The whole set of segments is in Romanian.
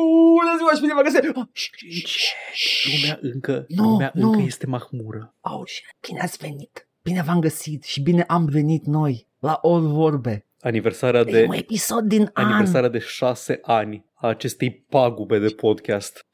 Bună ziua și bine vă găsesc! Oh, Lumea încă, Nu, lumea nu. încă este mahmură. oh, shit. bine ați venit! Bine v-am găsit și bine am venit noi la All Vorbe. Aniversarea de, Primul episod din an. aniversarea de șase ani a acestei pagube de podcast.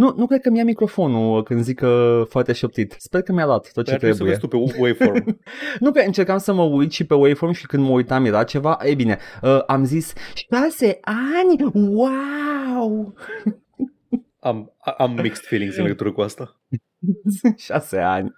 Nu, nu cred că mi-a microfonul când zic că foarte șoptit. Sper că mi-a luat tot ce Dar trebuie să trebuie. vezi tu pe waveform. Nu că încercam să mă uit și pe waveform și când mă uitam era ceva. Ei bine, uh, am zis șase ani? Wow! Am, am mixed feelings în legătură cu asta. șase ani.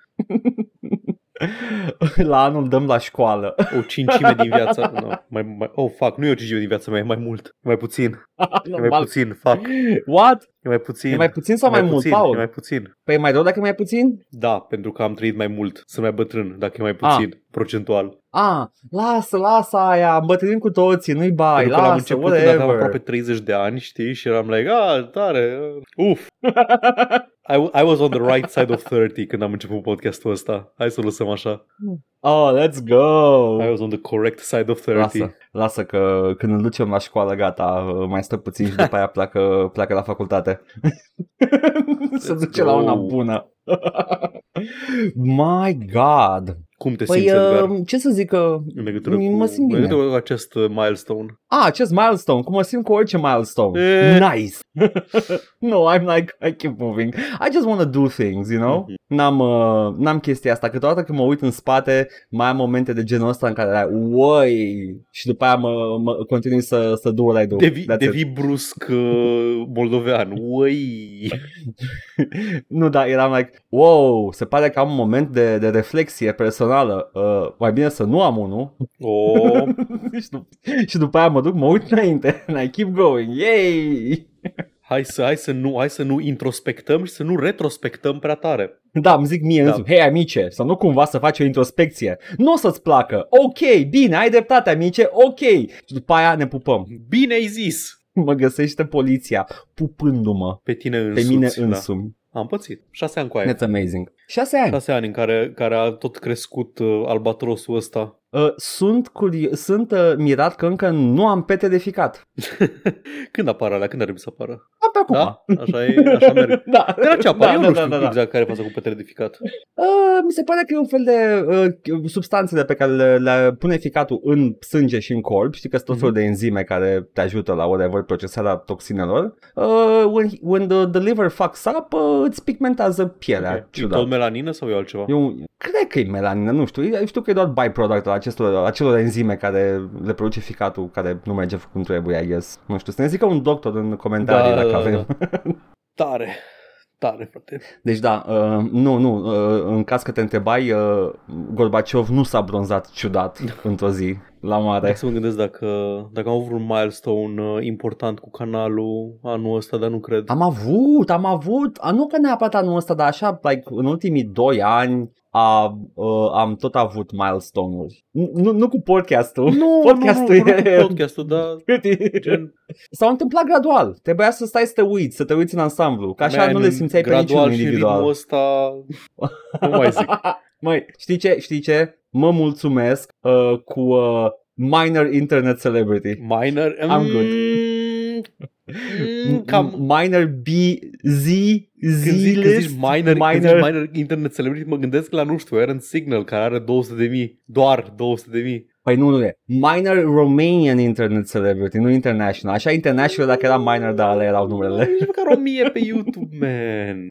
la anul dăm la școală. O cincime din viața... No, mai, mai, oh, fuck, nu e o cincime din viața mea, e mai mult. E mai puțin. E mai puțin, fuck. What? E mai puțin. E mai puțin sau E mai, mult, puțin, Paul? E mai puțin. Păi e mai rău dacă e mai puțin? Da, pentru că am trăit mai mult. Sunt mai bătrân, dacă e mai puțin, procentual. Ah, lasă, lasă aia, îmbătrânim cu toții, nu-i bai, Pentru că l-am lasă, început când aveam whatever. aproape 30 de ani, știi? Și eram like, ah, tare, uh, uf. I, I was on the right side of 30 când am început podcastul ăsta. Hai să o lăsăm așa. Oh, let's go! I was on the correct side of 30. Lasă, lasă că când îl ducem la școală, gata, mai stă puțin și după aia pleacă, pleacă la facultate. Se Let's duce la una go. bună. My God! Cum te Păi, simți, Edgar, uh, ce să zic că... în legătură cu, mă simt în bine. legătură cu acest uh, milestone? Ah, acest milestone, cum mă simt cu orice milestone. Eh. Nice! no, I'm like, I keep moving. I just want to do things, you know? Mhm. N-am, uh, n-am chestia asta. Câteodată când mă uit în spate, mai am momente de genul ăsta în care, uai, și după aia mă, mă continui să, să do what I do. Devi, That's it. devi brusc uh, moldovean. Ui! Nu, da, eram like, wow, se pare că am un moment de, de reflexie personală. Uh, mai bine să nu am unul. Oh, și, dup- și după aia mă duc, mă uit înainte. And I keep going. Yay! hai, să, hai, să nu, hai să nu introspectăm și să nu retrospectăm prea tare. Da, îmi zic mie Da. însumi, hei amice, să nu cumva să faci o introspecție. Nu o să-ți placă. Ok, bine, ai dreptate amice, ok. Și după aia ne pupăm. Bine ai zis! Mă găsește poliția pupându-mă Pe tine pe însuți. mine da. Însumi. Am pățit. Șase ani cu aia. That's amazing. Șase ani. Șase ani în care, care a tot crescut uh, albatrosul ăsta. Uh, sunt curi- sunt uh, mirat că încă nu am pete de ficat. Când apare alea? Când ar trebui să apară? Abia acum. Da? Așa, e, așa merg. da. De la ce apare? Da, Eu da, nu da, știu da, da. exact care e faza cu petele de ficat. Uh, mi se pare că e un fel de uh, substanțele pe care le, le pune ficatul în sânge și în corp. Știi că sunt tot felul de enzime care te ajută la whatever procesarea toxinelor. Uh, when, when the, the liver fucks up, uh, îți pigmentează pielea. Okay. E Ciudat. tot melanină sau e altceva? E un, cred că e melanină, nu știu. Eu știu că e doar byproduct al acestor, acelor enzime care le produce ficatul, care nu merge cum trebuie, I guess. Nu știu, să ne zică un doctor în comentarii Da, dacă da, da, avem. Tare. Tare, frate. Deci da, uh, nu, nu, uh, în caz că te întrebai, uh, Gorbaciov nu s-a bronzat ciudat într-o zi la mare. Dacă să mă gândesc dacă, dacă am avut un milestone uh, important cu canalul anul ăsta, dar nu cred. Am avut, am avut, a, nu că neapărat anul ăsta, dar așa, like, în ultimii doi ani a, uh, am tot avut milestone-uri. Nu, nu, nu cu podcastul. Nu, podcastul nu, nu, nu, e- cu podcastul, dar gen, S-au întâmplat gradual. Trebuia să stai să te uiți, să te uiți în ansamblu. Că așa man, nu le simțeai pe gradual niciunul și individual. ritmul ăsta, nu mai zic. Măi, știi ce? Știi ce? Mă mulțumesc uh, cu uh, minor internet celebrity. Minor, I'm good. Mm, mm, cam, minor B Z când zici, când Z-list zici minor, minor. Când zici minor internet celebrity, mă gândesc la, nu știu, Aaron Signal, care are 200 de mii, doar 200 de mii. Păi nu, nu e. Minor Romanian internet celebrity, nu international. Așa international dacă era minor, dar ale erau numerele. Nici măcar o mie pe YouTube, man.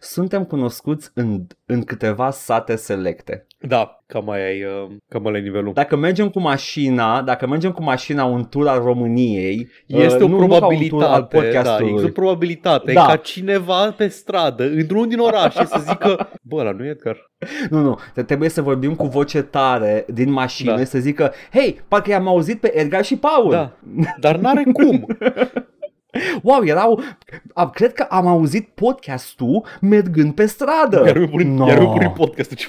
Suntem cunoscuți în, în câteva sate selecte. Da, cam mai ai, uh, cam mai ai nivelul. Dacă mergem cu mașina, dacă mergem cu mașina un tur al României, Este uh, o nu, nu ca un tur al probabilitate, da, podcastului. este o probabilitate Da. ca cineva pe stradă, într-unul din orașe, să zică, bă, ăla nu e Edgar. Nu, nu, te- trebuie să vorbim cu voce tare din mașină Da. să zică, hei, parcă i-am auzit pe Edgar și Paul. Da, dar n-are cum. Wow, erau, am, cred că am auzit podcastul mergând pe stradă. Iar mi-a pornit, No. iar mi-a pornit podcastul. Ce...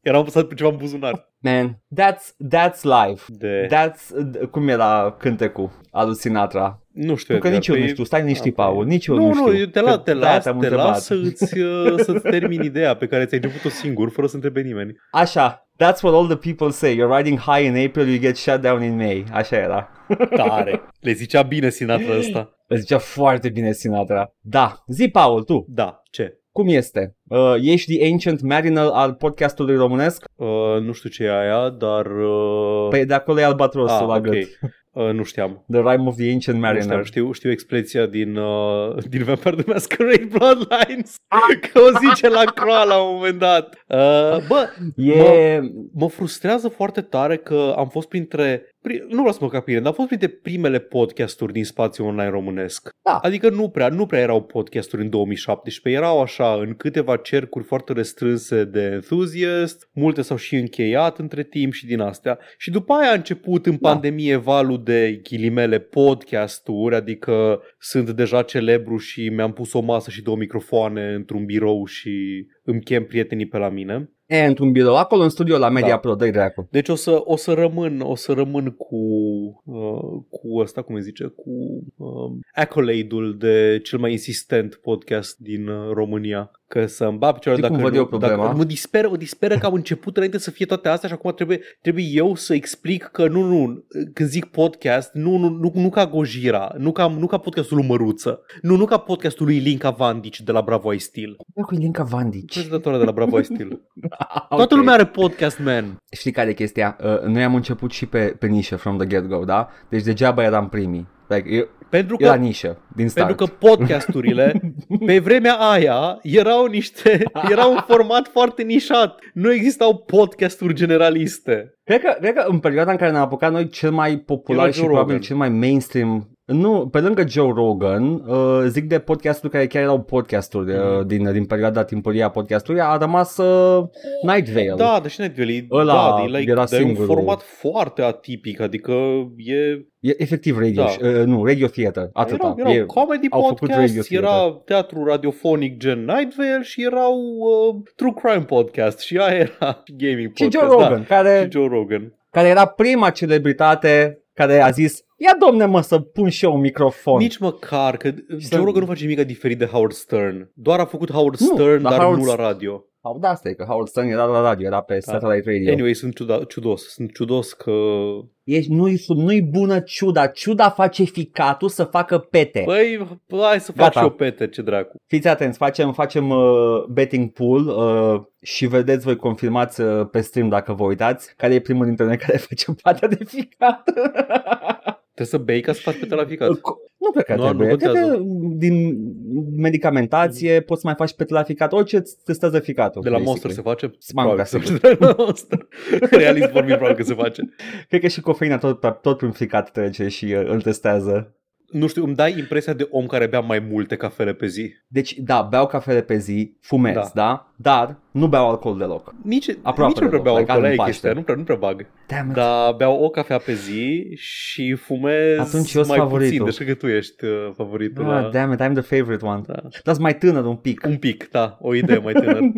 Eram apăsat pe ceva în buzunar. Man, that's, that's life. De... That's, cum era cântecul al lui Sinatra? Nu știu, Tu că Edgar, nici eu nu păi- știu, stai liniștit, Ah, Paul, păi- nici eu nu, nu știu. Nu, eu te, la, Că te de-aia las, te-am te întrebat. las să-ți, uh, să-ți termini ideea pe care ți-ai început-o singur, fără să întrebi nimeni. Așa, That's what all the people say. You're riding high in April, you get shut down in May. Așa era. Tare. Le zicea bine Sinatra ăsta. Îl zicea foarte bine Sinatra. Da. Zi, Paul, tu. Da, ce? Cum este? Uh, ești the Ancient Mariner al podcastului românesc? Uh, nu știu ce e aia, dar... Uh... Păi de acolo e albatrosul ah, la ok. gât. Uh, nu știam. The Rime of the Ancient Nu știam. Mariner. Știu, știu expresia din, uh, din Vampire the Masquerade Bloodlines că o zice la croa la un moment dat. Uh, bă, E... mă frustrează foarte tare că am fost printre pri- nu vreau să mă capire, dar am fost printre primele podcasturi din spațiul online românesc. Da. Adică nu prea, nu prea erau podcasturi în 2017, erau așa în câteva cercuri foarte restrânse de enthusiast, multe s-au și încheiat între timp și din astea. Și după aia a început în Da. pandemie valul de ghilimele podcasturi, adică sunt deja celebru și mi-am pus o masă și două microfoane într-un birou și îmi chem prietenii pe la mine. E, într-un birou, acolo în studio la Media Da. Pro, dă dracu. Deci o să, o să rămân, o să rămân cu uh, cu ăsta, cum îi zice, cu um, accolade-ul de cel mai insistent podcast din uh, România. Că să îmi bat picioarele Știi cum dacă văd nu, eu problema? dacă, mă disperă, mă disperă că am început înainte să fie toate astea și acum trebuie, trebuie eu să explic că nu, nu, când zic podcast, nu, nu, nu, nu ca Gojira, nu ca, nu ca podcastul lui Măruță, nu, nu ca podcastul lui Linca Vandici de la Bravo I Steel, Cu Linca Vandici. prezentatoarea de la Bravo I Steel. Toată lumea are podcast, man. Știi care e chestia? Uh, noi am început și pe, pe nișă from the get-go, da? Deci degeaba eram primii. Like, e- Pentru că era nișă din start. Pentru că podcasturile pe vremea aia erau niște erau un format foarte nișat. Nu existau podcasturi generaliste. Cred că, cred că în perioada în care ne-am apucat noi cel mai popular Era și Joe probabil Rogan. cel mai mainstream nu, pe lângă Joe Rogan, uh, zic de podcasturi care chiar erau podcasturi uh, Mhm. din, din perioada timpurie a podcastului, a rămas uh, Night Vale. Da, deși Night Valley, Ăla da, e, like, era dar e un singurul. format foarte atipic, adică e E efectiv radio, Da. uh, nu, radio theater, atâta. erau, erau e, comedy au făcut radio podcast, theater. era teatru radiofonic gen Night Vale și erau uh, True Crime podcast și aia era gaming și podcast. Joe Rogan, Da, care, și Joe Rogan. care era prima celebritate care a zis Ia domne mă să pun și eu un microfon. Nici măcar, că să- Joe Rogan nu face nimic diferit de Howard Stern. Doar a făcut Howard Nu, Stern, dar dar Howard nu la Stern- radio. Sau da, asta e că Howard Stern era la radio, era pe satellite radio. Anyway, sunt ciuda, ciudos. Sunt ciudos că... Ești, nu-i, sub- nu-i bună ciuda. Ciuda face ficatul să facă pete. Băi, hai să fac Gata. și eu pete, ce dracu. Fiți atenți, facem, facem uh, betting pool uh, și vedeți, voi confirmați uh, pe stream dacă vă uitați, care e primul dintre noi care face pata de ficat. Trebuie să bei ca să faci pete la ficat. nu cred că Nu, trebuie. nu cred contează. că din medicamentație poți să mai faci pete la ficat. Orice îți testează ficatul. De la basically. Monster se face? Mamă, Probabil da, se sigur. face de la Monster. Realist vorbim, probabil că se face. Cred că și cofeina tot, tot prin ficat trece și uh, îl testează. Nu știu, îmi dai impresia de om care bea mai multe cafele pe zi. Deci, da, beau cafele pe zi, fumez, da? Da. da? Dar nu beau alcool deloc. Nici, Aproape nici nu prea deloc, beau like alcool, în aia e Paște. chestia, nu prea, nu prea bag. Damn it. Dar beau o cafea pe zi și fumez Atunci eu sunt mai favoritul. puțin. Deci cred că tu ești uh, favoritul. Ah, la... damn it, I'm the favorite one. Da. Dar mai tânăr un pic. Un pic, da, o idee mai tânăr.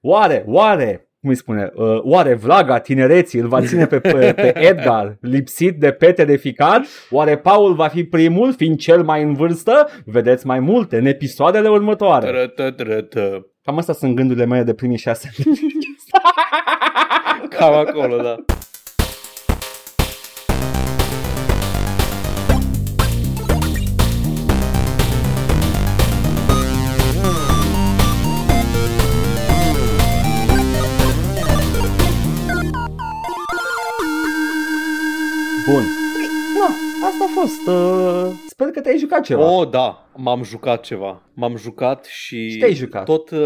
Oare, oare, cum îi spune, uh, oare Vlaga tinereții îl va ține pe, pe, pe Edgar lipsit de pete de ficat? Oare Paul va fi primul, fiind cel mai în vârstă? Vedeți mai multe în episoadele următoare. Tără-tără-tără. Cam astea sunt gândurile mele de primii șase ani. Cam acolo, da. Bun. Păi, Na, asta a fost. Uh, sper că te-ai jucat ceva. Oh, da, m-am jucat ceva. M-am jucat și... Și te-ai jucat? Tot... Uh,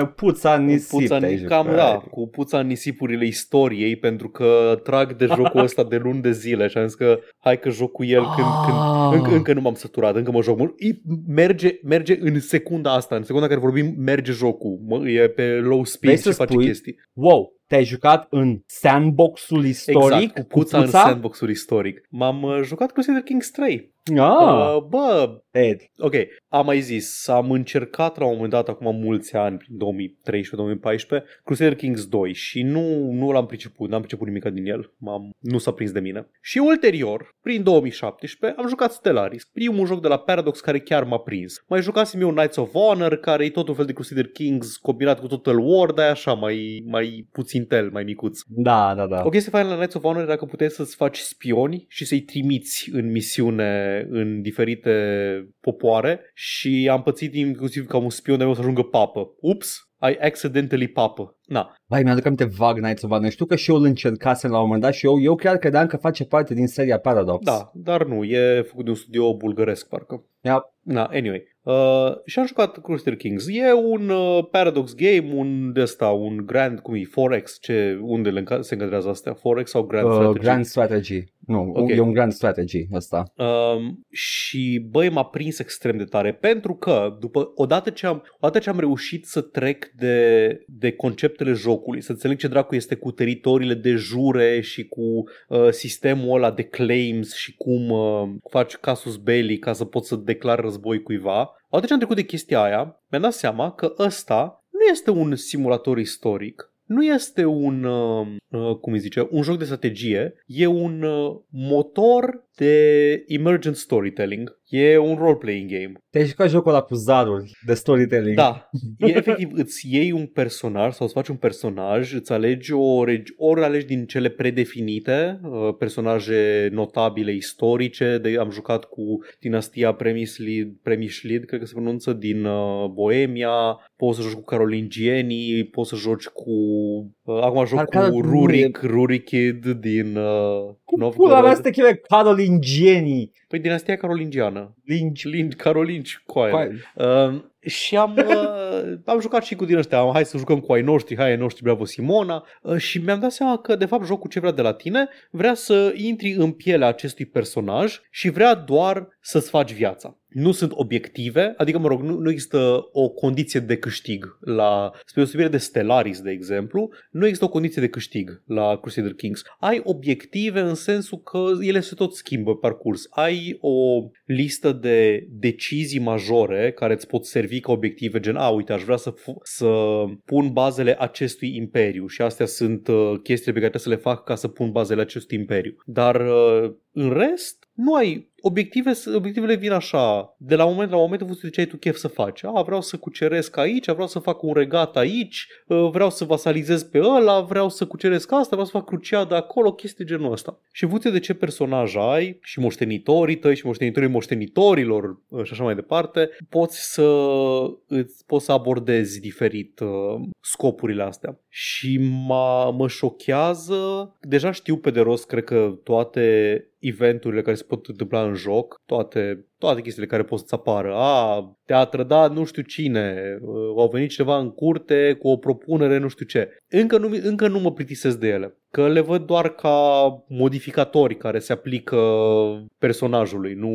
E, puța nisip puța, te-ai cam, jucat. da, cu puța în nisipurile istoriei pentru că trag de jocul ăsta de luni de zile și am zis că hai că joc cu el când, când Ah. încă, încă nu m-am săturat, încă mă joc mult. I- Merge, merge în secunda asta, în secunda care vorbim, merge jocul. Mă, e pe low speed Vrei și să face spui chestii. Wow, te-ai jucat în sandbox-ul istoric Exact, cu puța, în sandbox-ul istoric. M-am uh, jucat Crusader Kings 3. Ah, Uh, bă, Ed. ok, am mai zis, am încercat la un moment dat, acum mulți ani, prin 2013-2014, Crusader Kings 2 și nu, nu l-am priceput, n-am priceput nimic din el, m-am, nu s-a prins de mine. Și ulterior, prin 2017, am jucat Stellaris, primul joc de la Paradox care chiar m-a prins. Mai jucasem eu Knights of Honor, care e tot un fel de Crusader Kings combinat cu Total War, dar e așa, mai, mai puțin tel, mai micuț. Da, da, da. O chestie faină la Knights of Honor e dacă puteți să-ți faci spioni și să-i trimiți în misiune în diferite popoare și am pățit inclusiv ca un spion de meu să ajungă papă. Ups, I accidentally papă. Na, Vai, mi-aduc aminte vag Nights of Honor. Știu că și eu îl încercasem la un moment dat și eu, eu chiar credeam că face parte din seria Paradox. da, dar nu, e făcut de un studio bulgăresc parcă. Ia, Na, anyway. Uh, și am jucat Crusader Kings. E un uh, Paradox game, un de ăsta, un Grand, cum e, 4X, ce, unde le înca- se încadrează astea? 4X sau Grand uh, Strategy? Grand Strategy. Nu, Ok. e un Grand Strategy ăsta. Um, și băi, m-a prins extrem de tare pentru că după, odată, ce am, odată ce am reușit să trec de, de conceptele jocului, să înțeleg ce dracu este cu teritoriile de jure și cu uh, sistemul ăla de claims și cum uh, faci casus belli ca să poți să declari război cuiva, odată ce am trecut de chestia aia, mi-am dat seama că ăsta nu este un simulator istoric, nu este un, uh, uh, cum îi zice, un joc de strategie, e un uh, motor de emergent storytelling. E un role-playing game. Te-ai jucat jocul ăla cu zaruri de storytelling. Da, e efectiv, îți iei un personaj sau îți faci un personaj, îți alegi o regi- ori alegi din cele predefinite, uh, personaje notabile istorice, de, am jucat cu dinastia Premislid, Premislid, cred că se pronunță, din uh, Boemia, poți să joci cu carolingienii, poți să joci cu... Uh, acum joc Dar cu care- Rurik, Rurikid din uh, Pula Novgorod. mea asta chiar carolingienii. Păi dinastia carolingiană. Lingi. Lingi, carolingi, coaie. Coaie. Uh, și am, uh, am jucat și cu din ăștia, am, hai să jucăm cu ai noștri, hai ai noștri, bravo Simona uh, și mi-am dat seama că de fapt jocul ce vrea de la tine vrea să intri în pielea acestui personaj și vrea doar să-ți faci viața. Nu sunt obiective, adică mă rog, nu, nu există o condiție de câștig la, spre deosebire de Stellaris, de exemplu, nu există o condiție de câștig la Crusader Kings. Ai obiective în sensul că ele se tot schimbă pe parcurs. Ai o listă de decizii majore care îți pot servi ca obiective, gen, a, uite, aș vrea să, fu- să pun bazele acestui imperiu și astea sunt uh, chestiile pe care trebuie să le fac ca să pun bazele acestui imperiu. Dar uh, în rest, nu ai obiective, obiectivele vin așa, de la moment la moment în funcție de ce ai tu chef să faci. A, vreau să cuceresc aici, vreau să fac un regat aici, uh, vreau să vasalizez pe ăla, vreau să cuceresc asta, vreau să fac cruciada acolo, chestii genul ăsta. Și în funcție de ce personaj ai și moștenitorii tăi și moștenitorii moștenitorilor uh, și așa mai departe, poți să îți poți să abordezi diferit uh, scopurile astea. Și mă, mă șochează, deja știu pe de rost, cred că toate eventurile care se pot întâmpla în joc, toate, toate chestiile care pot să apară. A, te-a trădat nu știu cine, uh, au venit cineva în curte cu o propunere nu știu ce. Încă nu, încă nu mă plictisesc de ele, că le văd doar ca modificatori care se aplică personajului, nu...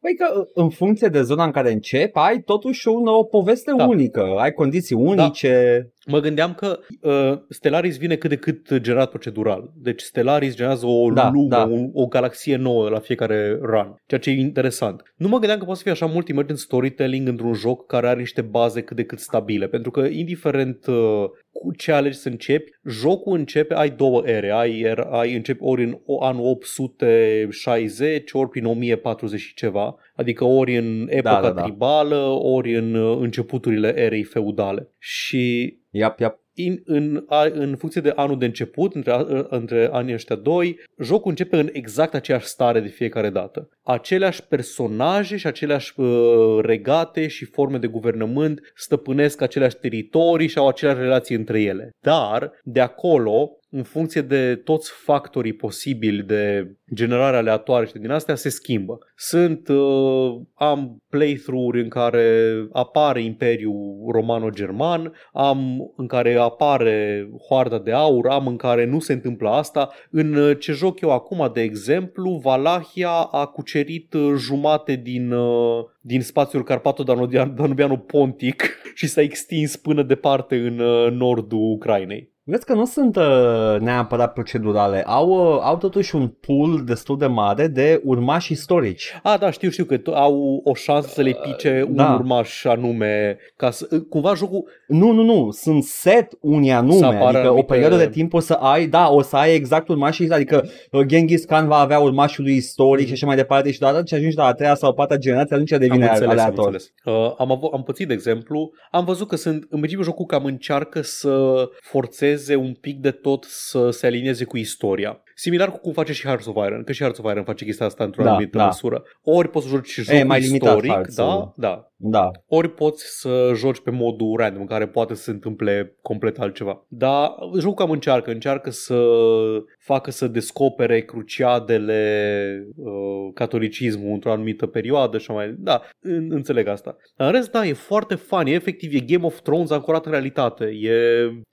Păi că în funcție de zona în care începi, ai totuși o, o poveste Da. unică, ai condiții unice. Mă gândeam că uh, Stellaris vine cât de cât generat procedural. Deci Stellaris generează o Da, lume, da. O, o galaxie nouă la fiecare run, ceea ce e interesant. Nu mă gândeam că poate să fie așa mult emergent storytelling într-un joc care are niște baze cât de cât stabile, pentru că indiferent uh, cu ce alegi să începi, jocul începe, ai două ere, ai, er- ai începi ori în o- anul 860, ori prin 1040 și ceva, adică ori în epoca da, da. tribală, ori în uh, începuturile erei feudale. Și Iap, iap. In, în, a, în funcție de anul de început, între, a- între anii ăștia doi, jocul începe în exact aceeași stare de fiecare dată. Aceleași personaje și aceleași uh, regate și forme de guvernământ stăpânesc aceleași teritorii și au aceleași relații între ele. Dar, de acolo, în funcție de toți factorii posibili de generare aleatoare și din astea, se schimbă. Sunt, uh, am playthrough-uri în care apare Imperiul Romano-German, am în care apare Hoarda de Aur, am în care nu se întâmplă asta. În uh, ce joc eu acum, de exemplu, Valahia a cucerit uh, jumate din, uh, din spațiul Carpato-Danubiano-Pontic și s-a extins până departe în uh, nordul Ucrainei. Vezi că nu sunt uh, neapărat procedurale, au, uh, au totuși un pool destul de mare de urmași istorici. A, da, știu, știu că tu- au o șansă să le pice un da. urmaș anume, ca să, cumva jocul, Nu, nu, nu, sunt set unii Să anume, apară adică o anumite- perioadă de timp o să ai, da, o să ai exact urmașii, adică uh, Genghis Khan va avea urmașul lui istoric și așa mai departe și doar ce ajungi la a treia sau a patra generație, atunci devine am înțeles, am aleator. înțeles. Uh, am, avut, am pățit, de exemplu, am văzut că sunt, în principiu jocul cam încearcă să forțeze un pic de tot să se alinieze cu istoria. Similar cu cum face și Hearts of Iron, că și Hearts of Iron face chestia asta într-o Da, anumită da. măsură. Ori poți să joci și jocul mai limitat istoric, Hearts-ul. da, da, Da, ori poți să joci pe modul random, în care poate să se întâmple complet altceva. Dar jocul cam încearcă, încearcă să facă să descopere cruciadele uh, catolicismul într-o anumită perioadă și mai... Da, în, înțeleg asta. Dar în rest, da, e foarte fun, e efectiv, e Game of Thrones ancorat în realitate. E...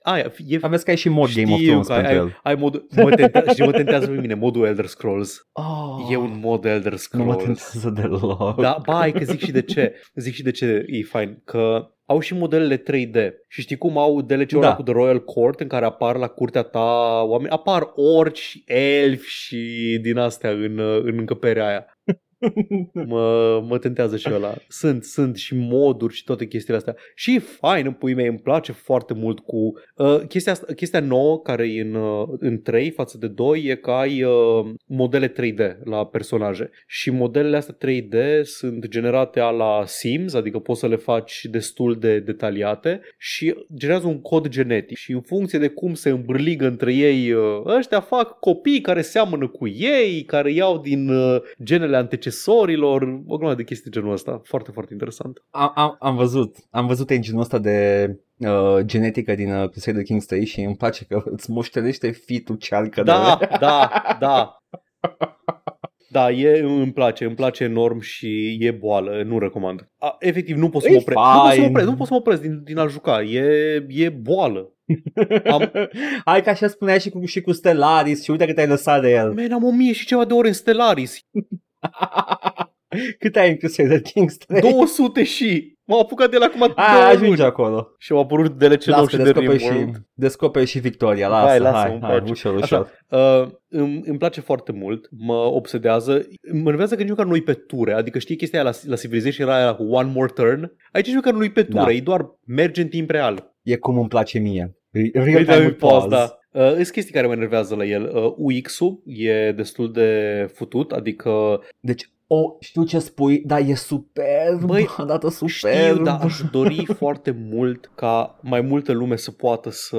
Aia, e aveți că ai și mod Game of știu Thrones că ai, pentru ai, el. ai mod, mă tentează, și mă tentează pe mine modul Elder Scrolls. Oh, E un mod Elder nu mă Scrolls. tentează deloc. Da, bai, că zic și de ce. Zic și de ce e fain. Că au și modelele 3D. Și știi cum au DLC-ul Da. ăla cu The Royal Court în care apar la curtea ta oameni? Apar orci, elfi și din astea în, în încăperea aia. Mă, mă tentează și ăla. Sunt, sunt și moduri și toate chestiile astea. Și e fain în puii mei, îmi place foarte mult cu... Uh, chestia, asta, chestia nouă care e în, uh, în 3 față de 2 e că ai uh, modele 3D la personaje. Și modelele astea 3D sunt generate a la Sims, adică poți să le faci destul de detaliate și generează un cod genetic. Și în funcție de cum se îmbârligă între ei, uh, ăștia fac copii care seamănă cu ei, care iau din uh, genele antecesorilor, o grămadă de chestii genul ăsta. Foarte, foarte interesant. Am, am, am văzut, am văzut engine-ul ăsta de uh, genetică din uh, Crusader Kings 3 și îmi place că îți moștenește fitul cealcă Da, da, da. Da, e, îmi place, îmi place enorm și e boală, nu recomand. A, efectiv, nu pot să E mă opresc. Nu pot să mă fain. opresc, nu pot să mă opresc din, din a juca. E, e boală. Am, Hai că așa spunea și cu, și cu Stellaris și uite că te-ai lăsat de el. man, am o mie și ceva de ore în Stellaris. Cât ai în Crusader Kings 3? 200 și... M-am apucat de la acum A, două ajunge luni. acolo. Și au apărut DLC nou Las și că de descoperi și, Rimworld. descoperi și Victoria. Lasă, Hai, hai, lasă, hai, îmi hai, place. ușor, Așa. ușor. Uh, îmi, îmi place foarte mult, mă obsedează. Mă enervează că nici măcar nu-i pe ture. Adică știi chestia aia la, la Civilization era aia cu One More Turn. Aici nici măcar nu-i pe ture, Da. e doar merge în timp real. E cum îmi place mie. Real Real time time pause. pause, da. Uh, sunt chestii care mă enervează la el. Uh, UX-ul e destul de futut, adică Deci, o, știu ce spui, dar e superb. Băi, a dată superb. știu, dar aș dori foarte mult ca mai multă lume să poată să,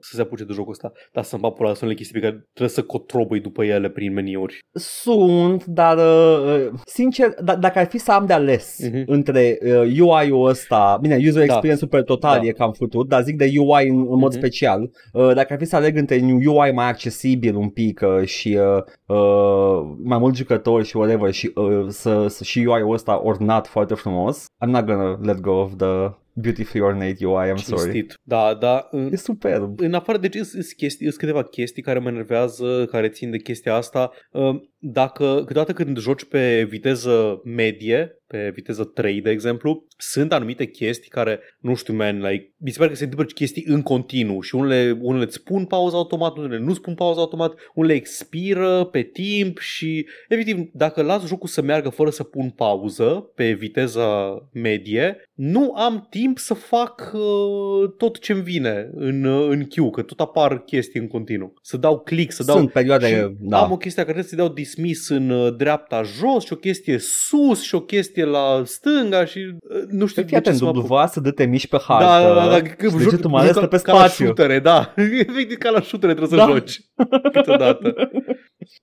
să se apuce de jocul ăsta. Dar să-mi bag pula, sunt unele chestii pe care trebuie să cotrobăi după ele prin meniuri. Sunt, dar uh, sincer, d- dacă ar fi să am de ales Mhm. între uh, UI-ul ăsta, bine, user Da. experience-ul pe total Da. e cam futut, dar zic de UI în, în mod Mhm. special, uh, dacă ar fi să aleg între un UI mai accesibil un pic uh, și uh, uh, mai mulți jucători și whatever și uh, să, să și UI-ul ăsta ornat foarte frumos, I'm not gonna let go of the beautifully ornate UI, I'm sorry. Cinstit. Da, da. În, E superb. în afară de ce sunt chestii, sunt câteva chestii care mă enervează, care țin de chestia asta. Uh, Dacă câteodată când joci pe viteză medie, pe viteză 3, de exemplu, sunt anumite chestii care, nu știu, man, like, mi se pare că se întâmplă chestii în continuu și unele, unele îți spun pauză automat, unele nu spun pauză automat, unele expiră pe timp și, efectiv, dacă las jocul să meargă fără să pun pauză pe viteză medie, nu am timp să fac uh, tot ce-mi vine în, uh, în queue, că tot apar chestii în continuu. Să dau click, să dau Sunt perioade, și da. am o chestie care trebuie să dau dismiss în uh, dreapta jos și o chestie sus și o chestie la stânga și uh, nu știu Fii atent, să mă dublu apuc. V să dă-te miști pe hartă. Da, da, da, da, că și joc- degetul mai ales joc pe ca la spațiu. shootere, da. Efectiv ca la shootere trebuie să Da. joci câteodată.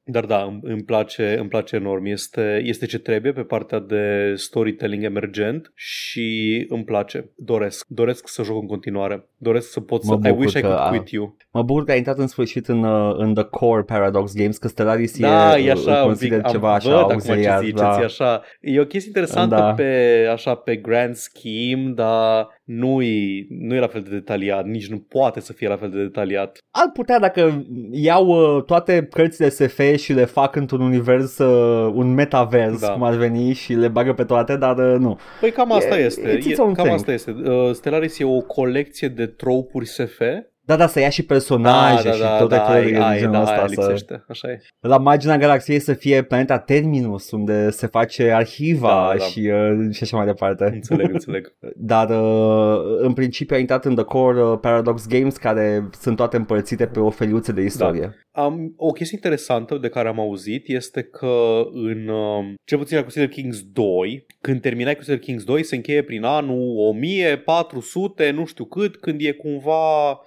Dar da, îmi- îmi place, îmi place enorm. Este, este ce trebuie pe partea de storytelling emergent și îmi place. Doresc. Doresc să joc în continuare. Doresc să pot să... Mă I bucur wish I că could a- quit you. Mă bucur că ai intrat în sfârșit în, uh, în The Core Paradox Games, că Stellaris Da, e, e așa îl un pic, consider am ceva așa văd acum auzeiat, ce ziceți, da. e așa. E o chestie interesantă Da. pe, așa, pe grand scheme, dar nu e, nu e la fel de detaliat, nici nu poate să fie la fel de detaliat. Ar putea dacă iau uh, toate cărțile SF și le fac într-un univers, uh, un metavers, Da. cum ar veni, și le bagă pe toate, dar uh, nu. Păi cam asta E- este. it's its E, own cam thing. asta este. Uh, Stellaris e o colecție de tropuri SF, Da, da, să ia și personaje da, și da, toate da, felul de ai, ai, genul da, ăsta. aia să... lipsește, așa e. La marginea galaxiei să fie planeta Terminus, unde se face arhiva Da, da. și, uh, și așa mai departe. Înțeleg, înțeleg. Dar uh, în principiu a intrat în The Core uh, Paradox Games care sunt toate împărțite pe o feliuță de istorie. Am, o chestie interesantă de care am auzit este că în, um, cel puțin la Crusader Kings 2, când terminai Crusader Kings 2, se încheie prin anul 1400, nu știu cât, când e cumva uh,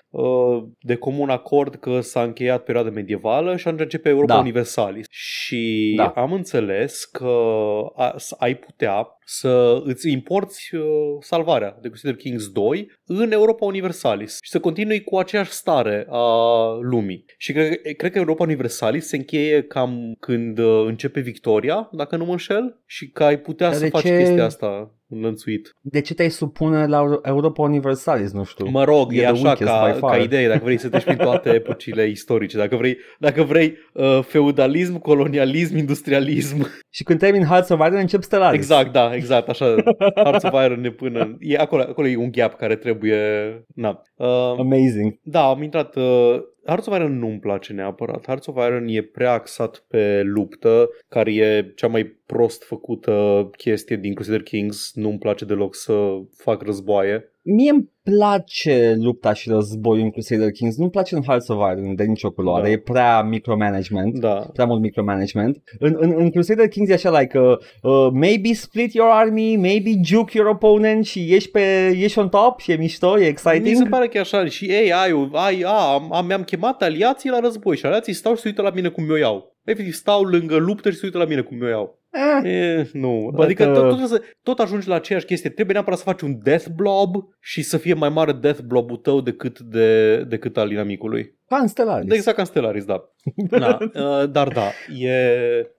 de comun acord că s-a încheiat perioada medievală și atunci începe Europa Da. Universalis. Și Da. am înțeles că a, să ai putea să îți importi uh, salvarea de Crusader Kings 2 în Europa Universalis și să continui cu aceeași stare a lumii. Și cred, cred că Europa Universalis se încheie cam când uh, începe Victoria, dacă nu mă înșel, și că ai putea Dar să de faci ce- chestia asta înlănțuit. De ce te-ai supune la Europa Universalis, nu știu? Mă rog, E e, the așa weakest by ca, far. ca idee, dacă vrei să treci prin toate epocile istorice, dacă vrei, dacă vrei uh, feudalism, colonialism, industrialism. Și când termin Hearts of Iron încep Stellaris. Exact, da, exact, așa, Hearts of Iron ne până, e acolo, acolo e un gap care trebuie, na. Uh, Amazing. da, am intrat, uh, Hearts of Iron nu-mi place neapărat, Hearts of Iron e prea axat pe luptă, care e cea mai prost făcută chestie din Crusader Kings, nu-mi place deloc să fac războaie. Mie îmi place lupta și războiul în Crusader Kings, nu-mi place în Hearts of Iron de nicio culoare, Da. e prea micromanagement. Da, Prea mult micromanagement. În, în, în Crusader Kings e așa, like, uh, uh, maybe split your army, maybe juke your opponent și ieși, pe, ieși on top și e mișto, e Mi se exciting. pare că e așa și ei, ai, ai, a, am, am, mi-am chemat aliații la război și aliații stau și se uită la mine cum eu iau. Efectiv, stau lângă luptă și se uită la mine cum eu iau. Eh, E, nu. But, adică uh, tot, tot, să- tot ajungi la aceeași chestie. Trebuie neapărat să faci un death blob și să fie mai mare death blob-ul tău decât, de, decât al inamicului. ca în Stellaris. De exact ca în Stellaris, da. da. uh, Dar da, e...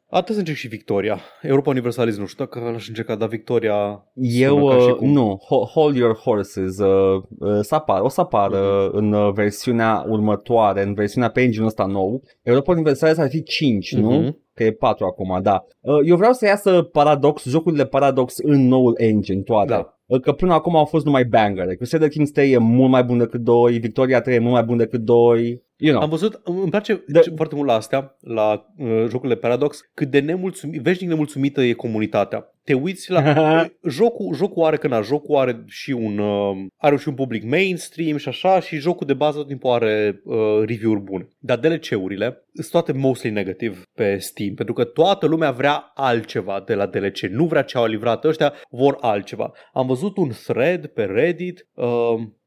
Atât să încerc și Victoria. Europa Universalis nu știu dacă l-aș încerca, dar Victoria Eu, sună ca și uh, cum. nu, Ho- Hold Your Horses, uh, uh, să apar, o să apară Mhm. în uh, versiunea următoare, în versiunea pe engine ăsta nou. Europa Universalis ar fi 5, nu? Mhm. Că e 4 acum, da. Uh, Eu vreau să iasă Paradox, jocurile Paradox în noul engine, toate. Da. Uh, Că până acum au fost numai bangere. Crusader Kings 3 e mult mai bun decât 2, Victoria 3 e mult mai bun decât 2. You know. Am văzut, îmi place Da. ce- foarte mult la astea, la uh, jocurile Paradox, cât de nemulțumit, veșnic nemulțumită e comunitatea. Te uiți la... jocul, jocul are că na, jocul are și un uh, are și un public mainstream și așa și jocul de bază tot timpul are uh, review-uri bune. Dar DLC-urile sunt toate mostly negative pe Steam, pentru că toată lumea vrea altceva de la DLC. Nu vrea ce au livrat ăștia, vor altceva. Am văzut un thread pe Reddit uh,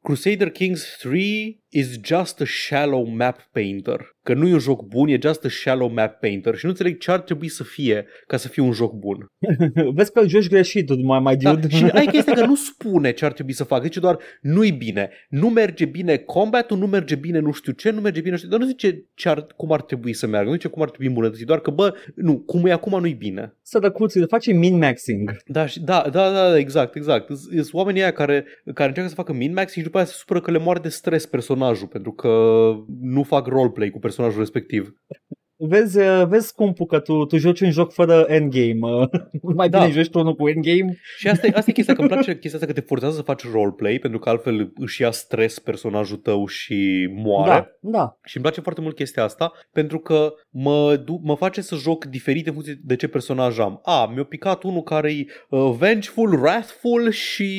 Crusader Kings 3 is just a shallow map painter. Că nu e un joc bun, e just a shallow map painter și nu înțeleg ce ar trebui să fie ca să fie un joc bun. Vezi că îl joci greșit, mai mai Da, dude. și ai chestia că nu spune ce ar trebui să facă, zice doar nu-i bine, nu merge bine combat-ul, nu merge bine nu știu ce, nu merge bine nu știu, dar nu zice ce ar, cum ar trebui să meargă, nu zice cum ar trebui îmbunătățit, doar că bă, nu, cum e acum nu-i bine. Sărăcuții, face min-maxing. Da, și, da, da, da, da, exact, exact. Sunt oamenii aia care, care încearcă să facă min-max și după aia se supără că le moare de stres personajul pentru că nu fac roleplay cu personajul respectiv. Vezi, uh, vezi scumpul că tu, tu joci un joc fără endgame. uh, Mai Da. bine joci tu unul cu endgame. Și asta e, asta e chestia, că îmi place chestia asta că te forțează să faci roleplay pentru că altfel își ia stres personajul tău și moare. Da, da. Și îmi place foarte mult chestia asta pentru că mă, du- mă face să joc diferit în funcție de ce personaj am. A, mi-a picat unul care e uh, vengeful, wrathful și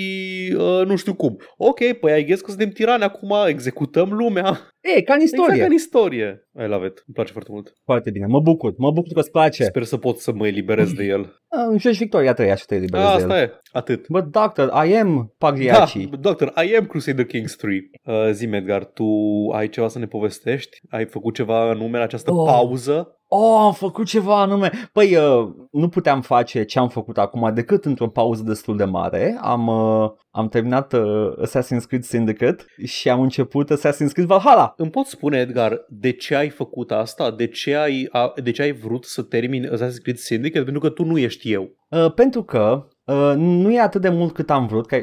uh, nu știu cum. Ok, păi I guess că suntem tirani acum, executăm lumea. E, ca în istorie. Exact ca în istorie. I love it. Îmi place foarte mult. Foarte bine, mă bucur, mă bucur că îți place. Sper să pot să mă eliberez de el. Uh, joci Victoria 3, așa te eliberezi de el. Asta e. Atât. But doctor, I am Da, Pagliacci. doctor, I am Crusader Kings 3. Uh, zi, Edgar, tu ai ceva să ne povestești? Ai făcut ceva anume în această Oh. pauză? Oh, am făcut ceva anume. Păi, uh, nu puteam face ce am făcut acum decât într-o pauză destul de mare. Am, uh, am terminat uh, Assassin's Creed Syndicate și am început Assassin's Creed Valhalla. Îmi poți spune, Edgar, de ce ai făcut asta? De ce ai, a, de ce ai vrut să termini Assassin's Creed Syndicate? Pentru că tu nu ești eu. Uh, pentru că uh, nu e atât de mult cât am vrut, că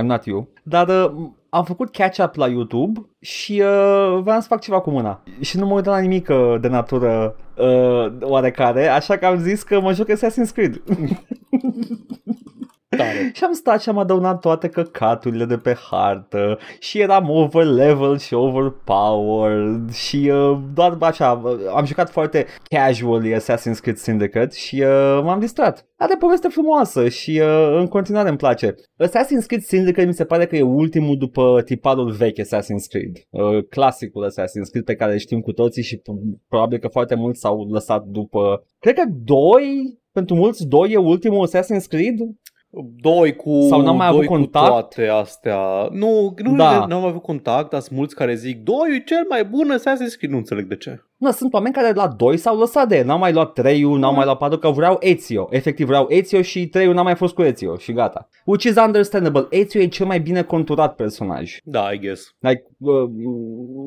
I'm not you, dar uh, am făcut catch-up la YouTube și uh, vreau să fac ceva cu mâna. Și nu mă uit la nimic uh, de natură uh, oarecare, așa că am zis că mă joc Assassin's Creed. Tare. Și am stat și am adăunat toate căcaturile de pe hartă și eram over level și overpowered și uh, doar așa, uh, am jucat foarte casually Assassin's Creed Syndicate și uh, m-am distrat. Are poveste frumoasă și uh, în continuare îmi place. Assassin's Creed Syndicate mi se pare că e ultimul după tiparul vechi Assassin's Creed. Uh, clasicul Assassin's Creed pe care știm cu toții și p- probabil că foarte mulți s-au lăsat după... Cred că 2 pentru mulți 2 e ultimul Assassin's Creed? Doi cu, Sau n-am mai doi avut cu contact? toate astea. Nu, nu Da. da. n-am avut contact, dar sunt mulți care zic doi e cel mai bun Assassin's Creed. Nu înțeleg de ce. Nu, sunt oameni care la 2 s-au lăsat de el, n-au mai luat 3 n-au mai luat 4 că vreau Ezio. Efectiv vreau Ezio și 3 n-a mai fost cu Ezio și gata. Which is understandable. Ezio e cel mai bine conturat personaj. Da, I guess. Like, uh,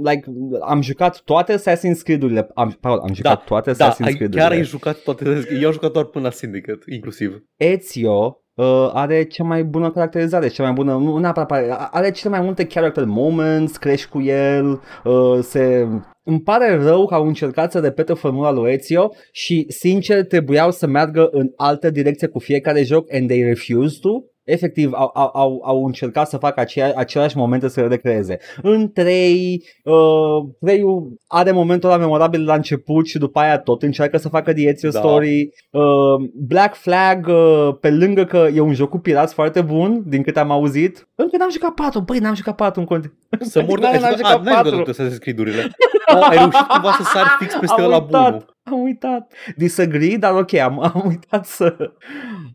like am jucat toate Assassin's Creed-urile, am, pardon, am jucat toate Da, Assassin's ai, Creed-urile. chiar ai jucat toate. Eu am jucat doar până la Syndicate, inclusiv. Ezio uh, are cea mai bună caracterizare, cea mai bună, nu neapărat, pare- are cele mai multe character moments, crești cu el, uh, se... Îmi pare rău că au încercat să repete formula lui Ezio și sincer trebuiau să meargă în altă direcție cu fiecare joc and they refused to. Efectiv, au, au, au, au încercat să facă aceea, aceleași momente să le recreeze. În 3, uh, 3 are momentul ăla memorabil la început și după aia tot încearcă să facă The Ezio Da. Story. Uh, Black Flag, uh, pe lângă că e un joc cu pirați foarte bun, din câte am auzit, încă n-am jucat 4, băi, n-am jucat 4 în continuu. Să mor N-am ai jucat, jucat a, n-ai jucat patru. toate Assassin's Creed-urile. Oh, ai reușit cumva să sari fix peste Am ăla uitat. bunul. Am uitat. Disagree, dar ok, am, am uitat să...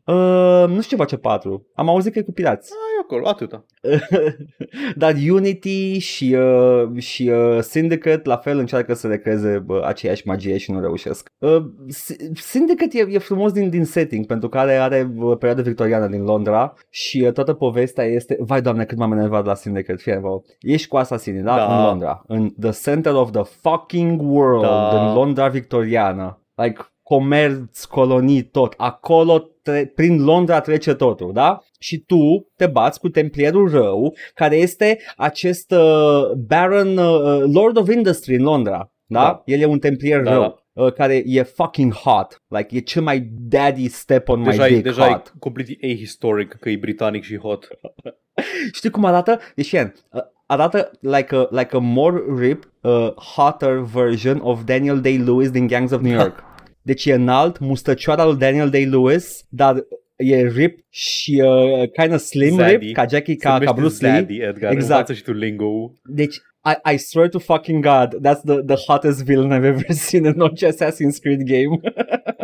Uh, nu știu ce face 4. Am auzit că e cu pirați. Ai acolo, atâta. Dar Unity și, uh, și uh, Syndicate la fel încearcă să recreeze uh, aceeași magie și nu reușesc. Uh, S- Syndicate e, e frumos din, din setting pentru că are, are uh, perioada victoriană din Londra și uh, toată povestea este... Vai doamne cât m-am enervat la Syndicate, fie vă. Ești cu asasinii, da? Da. În Londra. În the center of the fucking world, Da. în Londra victoriană. Like comerț, colonii, tot. Acolo, tre- prin Londra trece totul, da? Și tu te bați cu templierul rău, care este acest uh, Baron uh, Lord of Industry în Londra, da? Da. El e un templier Da, rău. Uh, care e fucking hot Like e cel mai daddy step on Deja, my e, dick deja hot e completely ahistoric că e britanic și hot. Știi cum arată? Deci Ian, uh, arată like a, like a more ripped, uh, hotter version of Daniel Day-Lewis din Gangs of New York. Deci e înalt, mustăcioara lui Daniel Day-Lewis, dar e rip și uh, kind of slim Zaddy. rip, ca Jackie, Se ca, ca numește Bruce Lee. Zaddy, Edgar. Exact. Învață și tu lingo Deci, I, I swear to fucking God, that's the, the hottest villain I've ever seen in orice Assassin's Creed game.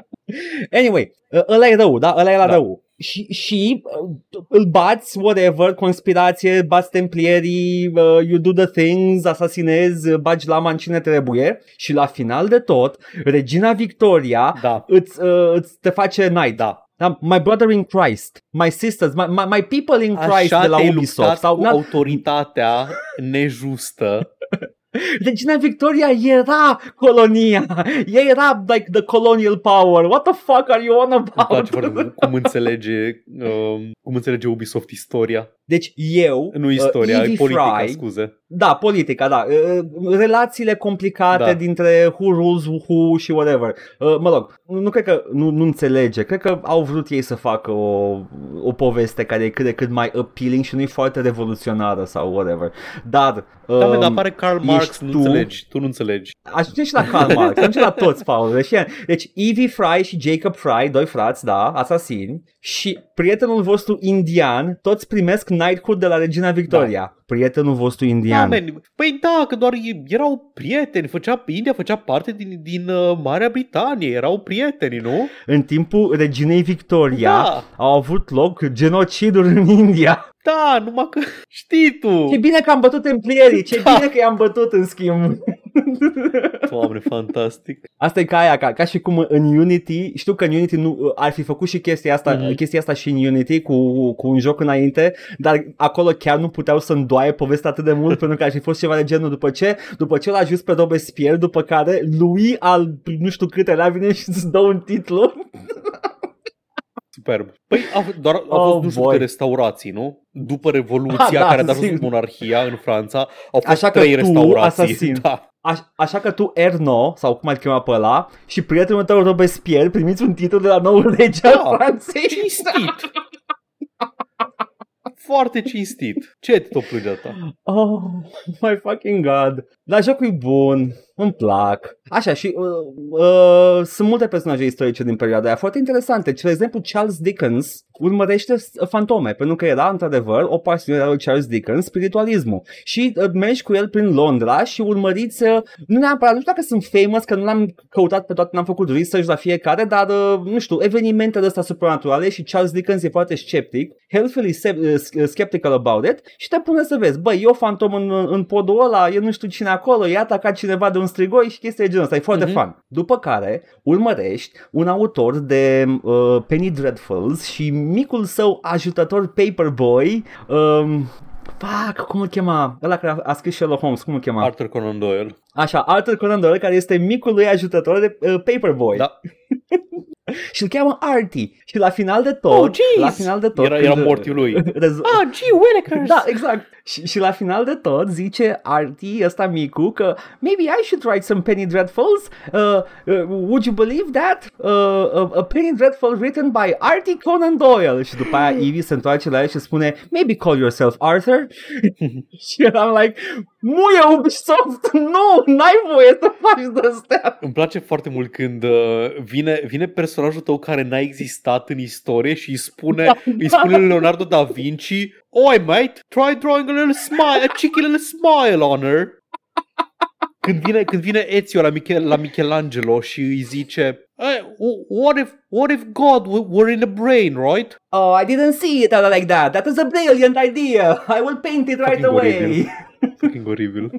anyway, uh, ăla e rău, da? Ăla e la Da. rău. Și, și uh, îl bați, whatever, conspirație, bați templierii, uh, you do the things, asasinezi, uh, bagi lama în cine trebuie și la final de tot, Regina Victoria Da, îți, uh, îți te face knight. da. Da, my brother in Christ, my sisters, my, my, my people in Christ Așa de la te-ai Ubisoft. luptat Sau, cu na, autoritatea nejustă. Regina Victoria era colonia. Ea era like the colonial power. What the fuck are you on Îmi place about? foarte mult cum înțelege, um, cum înțelege Ubisoft istoria. Deci eu, Nu istoria, uh, Evie politica, Fry, scuze. Da, politica, da, uh, relațiile complicate Da. dintre who rules who și whatever. Uh, mă rog, nu, nu cred că nu, nu înțelege, cred că au vrut ei să facă o, o poveste care e cât de cât mai appealing și nu e foarte revoluționară sau whatever. Dar, Da, um, um, dar apare Karl Marx, nu tu- înțelegi, tu nu înțelegi. Ajunge și la Karl Marx, ajunge la toți, Paul. Deci, deci Evie Fry și Jacob Fry, doi frați, da, asasini, și prietenul vostru indian, toți primesc knighthood de la Regina Victoria. Da. Prietenul vostru Da, indian. man. Păi da, că doar e- erau prieteni, făcea, India făcea parte din, din uh, Marea Britanie, erau prieteni, nu? În timpul Reginei Victoria Da. au avut loc genociduri în India. Da, numai că știi tu. Ce bine că am bătut templierii, ce Da. bine că i-am bătut în schimb. Doamne, fantastic. Asta e ca aia, ca, ca și cum în Unity, știu că în Unity nu, ar fi făcut și chestia asta, Mhm. mm-hmm. chestia asta și în Unity cu, cu un joc înainte, dar acolo chiar nu puteau să îndoaie povestea atât de mult pentru că ar fi fost ceva de genul după ce, după ce l-a ajuns pe Robespierre, după care lui al nu știu câtelea vine și îți dă un titlu. Superb. Păi a, doar au Oh, fost nu știu boy. câte restaurații, nu? După Revoluția Ah, da, care a dat sigur. jos monarhia în Franța, au fost Așa că trei tu, restaurații. asasin. Da. Aș, așa că tu, Erno, sau cum ar chema pe ăla, și prietenul tău Robespierre primiți un titlu de la noul rege al Da. Franței. Cinstit. foarte cinstit. Ce te tot plânge asta? Oh my fucking god. Dar jocul e bun, îmi plac. Așa, și uh, uh, sunt multe personaje istorice din perioada aia foarte interesante. De exemplu, Charles Dickens urmărește fantome, pentru că era într-adevăr o pasiune a lui Charles Dickens, spiritualismul. Și uh, mergi cu el prin Londra și urmăriți, uh, nu neapărat, nu știu dacă sunt famous, că nu l-am căutat pe toate, n-am făcut research la fiecare, dar, uh, nu știu, evenimente de astea supranaturale și Charles Dickens e foarte sceptic, healthily se- uh, skeptical about it și te pune să vezi, băi, e o fantom în, în podul ăla, e nu știu cine acolo, e atacat cineva de un strigoi și chestia de genul ăsta, e foarte Mhm. mm-hmm. fun. După care urmărești un autor de uh, Penny Dreadfuls și micul său ajutător Paperboy, um, Fuck, cum îl chema? Ăla care a, a scris Sherlock Holmes, cum îl chema? Arthur Conan Doyle. Așa, Arthur Conan Doyle, care este micul lui ajutător de uh, Paperboy. Da. Și îl cheamă Artie. Și la final de tot, Oh, jeez! la final de tot, Era, era când- morțiul lui. Rezo- Ah, gee, Willikers! da, exact. Și, și la final de tot zice Artie, ăsta micu, că maybe I should write some Penny Dreadfuls. Uh, uh, would you believe that? Uh, a, a Penny Dreadful written by Artie Conan Doyle. Și după aia Ivy se întoarce la el și spune maybe call yourself Arthur. și eram like, muie Ubisoft, nu, n-ai voie să faci de astea. Îmi place foarte mult când uh, vine, vine personajul tău care n-a existat în istorie și îi spune, Da, îi spune lui Leonardo da Vinci Oi, mate, try drawing a little smile, a cheeky little smile on her. Când vine, când vine Ezio la, Michel, la Michelangelo și îi zice hey, what, if, what if God w- were in a brain, right? Oh, I didn't see it like that. That is a brilliant idea. I will paint it right Fucking away. oribil. Fucking oribil.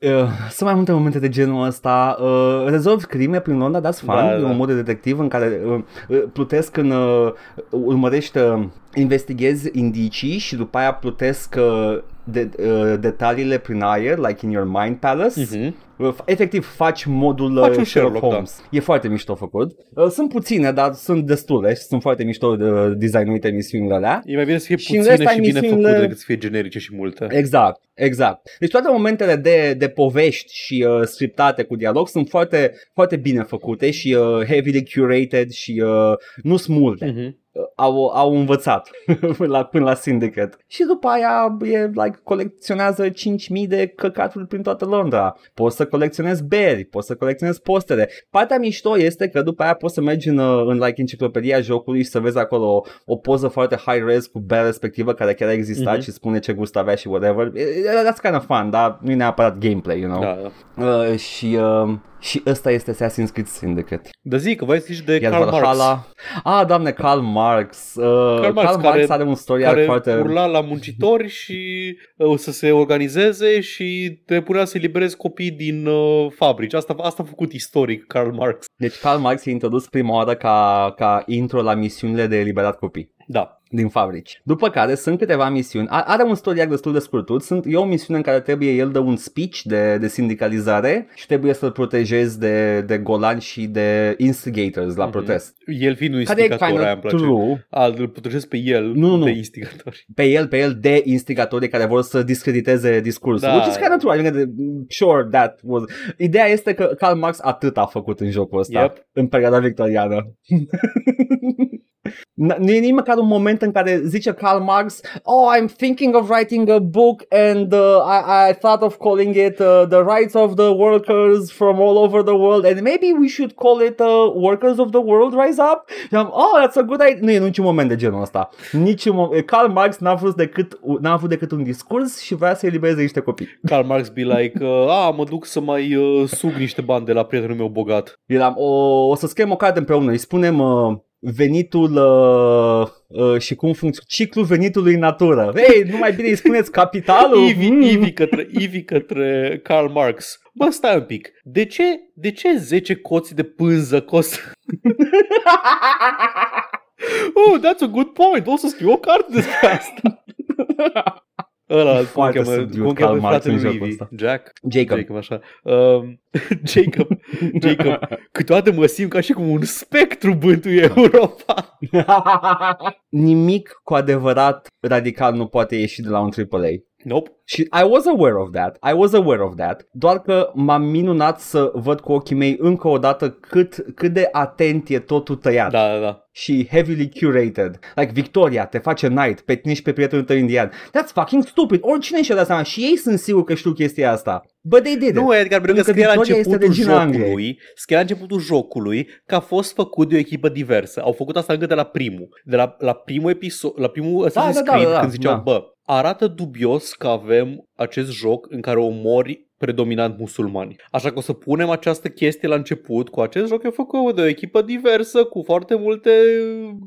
Uh, sunt mai multe momente de genul ăsta. Uh, rezolv crime prin Londra, that's fun. Da, e da. un mod de detectiv în care uh, uh, plutesc în... Uh, urmărești, uh, investighezi indicii și după aia plutesc uh, de, uh, detaliile prin aer, like in your mind palace. Mhm. Uh, Efectiv, faci modul uh, Faci un Sherlock Sherlock, da. Holmes. E foarte mișto făcut. Uh, Sunt puține, dar sunt destule și sunt foarte mișto uh, designuite misiunile alea. E mai bine să fie Și în puține rest ai și bine misiunile- făcute decât să fie generice și multe. Exact, exact. Deci toate momentele de, de povești și uh, scriptate cu dialog sunt foarte, foarte bine făcute și uh, heavily curated și uh, nu sunt multe. Mhm. Uh, au, au învățat la, până la Syndicate. Și după aia e, like, colecționează 5.000 de căcaturi prin toată Londra. Poți să colecționezi beri, poți să colecționezi postere. Partea mișto este că după aia poți să mergi în, uh, în like, enciclopedia jocului și să vezi acolo o, o poză foarte high-res cu berea respectivă care chiar a existat Mhm. și spune ce gust avea și whatever. That's kind of fun, dar nu e neapărat gameplay, you know? Da, da. Uh, și, uh, și ăsta este Assassin's Creed Syndicate. Dar zic că voi zici de Iar Karl Marx. Valhalla... Ah, doamne, Karl Marx. Uh, Karl Marx, Marx, care- are un story care arc foarte... urla la muncitori și uh, să se organizeze și te punea să eliberezi copii din uh, fabrici. Asta, asta a făcut istoric Karl Marx. Deci Karl Marx e introdus prima oară ca, ca intro la misiunile de eliberat copii Da. Din fabrici. După care sunt câteva misiuni. A- Are un story arc destul de scurtut. Sunt, e o misiune în care trebuie el de un speech de, de sindicalizare și trebuie să-l protejezi de, de golani și de instigators la Mhm. protest. El fiind un Care e instigator, kind aia of îmi place. true. A, îl protejezi pe el Nu, nu. de instigatori. pe el, pe el de instigatorii care vor să discrediteze discursul. Da. Which is kind of true. Adică, sure, that was... Ideea este că Karl Marx atât a făcut în jocul ăsta Yep. în perioada victoriană. N- Nu e nici măcar un moment în care zice Karl Marx Oh, I'm thinking of writing a book and uh, I, I thought of calling it uh, The Rights of the Workers from all over the world and maybe we should call it uh, Workers of the World Rise Up și am, Oh, that's a good idea Nu e niciun moment de genul ăsta Niciun moment. Karl Marx n-a, vrut decât, n-a avut decât un discurs și vrea să elibereze niște copii Karl Marx be like, uh, a, mă duc să mai uh, sug niște bani de la prietenul meu bogat. Eram, o, o să scriem o carte împreună, îi spunem uh, venitul uh, uh, și cum funcționează ciclul venitului în natură. Ei, nu mai bine îi spuneți capitalul? Ivi, Mm. Ivi, către, Ivi către Karl Marx. Bă, stai un pic. De ce, de ce 10 coți de pânză costă? oh, that's a good point. O să scriu o carte despre asta. Ăla, cum Foarte cheamă, subdued cum cheamă Karl Marx fratele în lui jocul Ivi? ăsta. Jack? Jacob. Jacob, așa. Um, Jacob, Jacob, câteodată mă simt ca și cum un spectru bântuie Europa. Nimic cu adevărat radical nu poate ieși de la un AAA. Nope. Și I was aware of that, I was aware of that, doar că m-am minunat să văd cu ochii mei încă o dată cât, cât de atent e totul tăiat Da, da, da. și heavily curated. Like Victoria te face knight pe tine și pe prietenul tău indian. That's fucking stupid. Oricine și-a dat seama și ei sunt sigur că știu chestia asta. But they did it. Nu, Edgar, pentru că Pentru că scrie la Victoria este începutul regina Angliei. jocului, scrie la începutul jocului că a fost făcut de o echipă diversă. Au făcut asta încă de la primul. De la, la primul episod, la primul Assassin's da, da, Creed, da, când ziceau, da. bă, arată dubios că avem acest joc în care omori predominant musulmani. Așa că o să punem această chestie la început cu acest joc e făcut de o echipă diversă cu foarte multe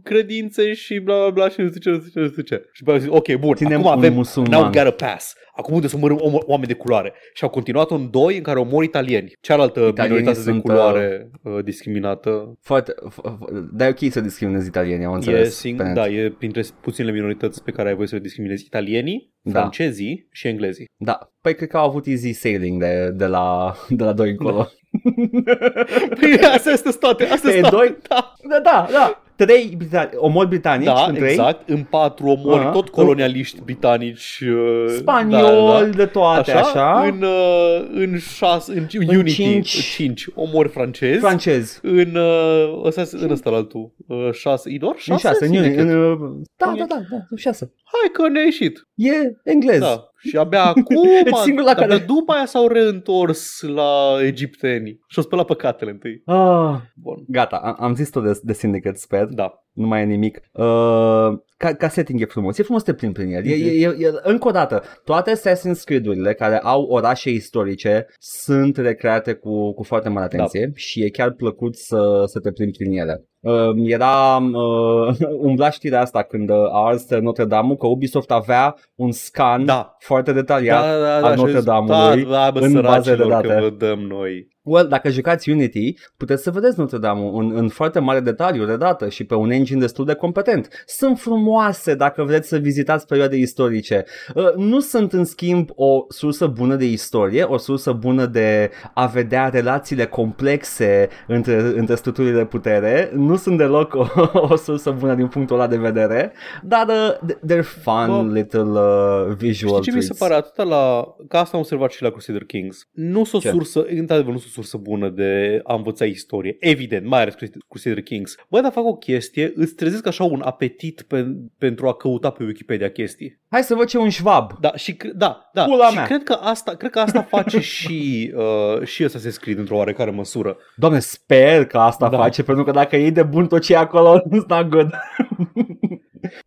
credințe și bla bla bla și nu știu ce, nu știu ce, nu știu ce. Și pe zis, ok, bun, Ținem acum un avem musulman. Now we got a pass. Acum unde să omorâm om- oameni de culoare. Și au continuat în doi în care omor italieni. Cealaltă Italienii minoritate de sunt, culoare uh, discriminată. Foarte, f- f- dar e ok să discriminezi italienii, am E, înțeles. sing- pe net. da, e printre puținele minorități pe care ai voie să le discriminezi. Italienii, Da. francezii și englezii. Da, păi cred că au avut easy sailing de, de, la, de la 2 încolo. Păi astea sunt toate. Astea Pe sunt toate. doi? Da, Da, da, da. Trei brita- omori britanici da în trei. exact. În patru omori, Aha. tot colonialiști britanici. uh, Spaniol, da, da. de toate, așa. Așa, În, uh, în șase, în, în Unity, cinci. cinci omori francezi. Francezi. În uh, ăsta, în ăsta la altul. Uh, șase, e doar În șase? șase, în, Syndicate. în, uh, da, În- da, da, da, în șase. Hai că ne-a ieșit. E englez. Da. Și abia acum, E singurul la abia care- după aia s-au reîntors la egipteni și au spălat păcatele întâi. Ah, Bun. gata, am, am zis tot de, de Syndicate, sper. Da. Nu mai e nimic. Uh, ca, ca setting e frumos. E frumos să te plimbi prin el. E, Mhm. e, e, e, încă o dată, toate Assassin's Creed-urile care au orașe istorice sunt recreate cu, cu foarte mare atenție da. și e chiar plăcut să, să te plimbi prin ele. Uh, era uh, umbla știrea asta când uh, a ars Notre Dame că Ubisoft avea un scan Da. foarte detaliat da, da, al da, și Notre zis, Dame-ului da, da, bă, în baze de săracilor, date. că vă dăm noi. Well, dacă jucați Unity, puteți să vedeți Notre Dame în, în foarte mare detaliu de dată și pe un engine destul de competent. Sunt frumoase dacă vreți să vizitați perioade istorice. Uh, Nu sunt, în schimb, o sursă bună de istorie, o sursă bună de a vedea relațiile complexe între, între structurile de putere. Nu sunt deloc o, o sursă bună din punctul ăla de vedere, dar uh, they're fun Bă, little uh, visual Știi ce mi se treats. pare atâta la... Ca asta am observat și la Crusader Kings. Nu sunt o Ce? sursă, într-adevăr, nu sunt o sursă bună de a învăța istorie. Evident, mai ales Crusader Kings. Băi, dar fac o chestie, îți trezesc așa un apetit pe, pentru a căuta pe Wikipedia chestii. Hai să văd ce e un șvab. Da, și, cre- da, da. Pula și mea. cred că asta, cred că asta face și, uh, și ăsta se scrie într-o oarecare măsură. Doamne, sper că asta Da. da. face, pentru că dacă e de bun tot ce e acolo, it's not good.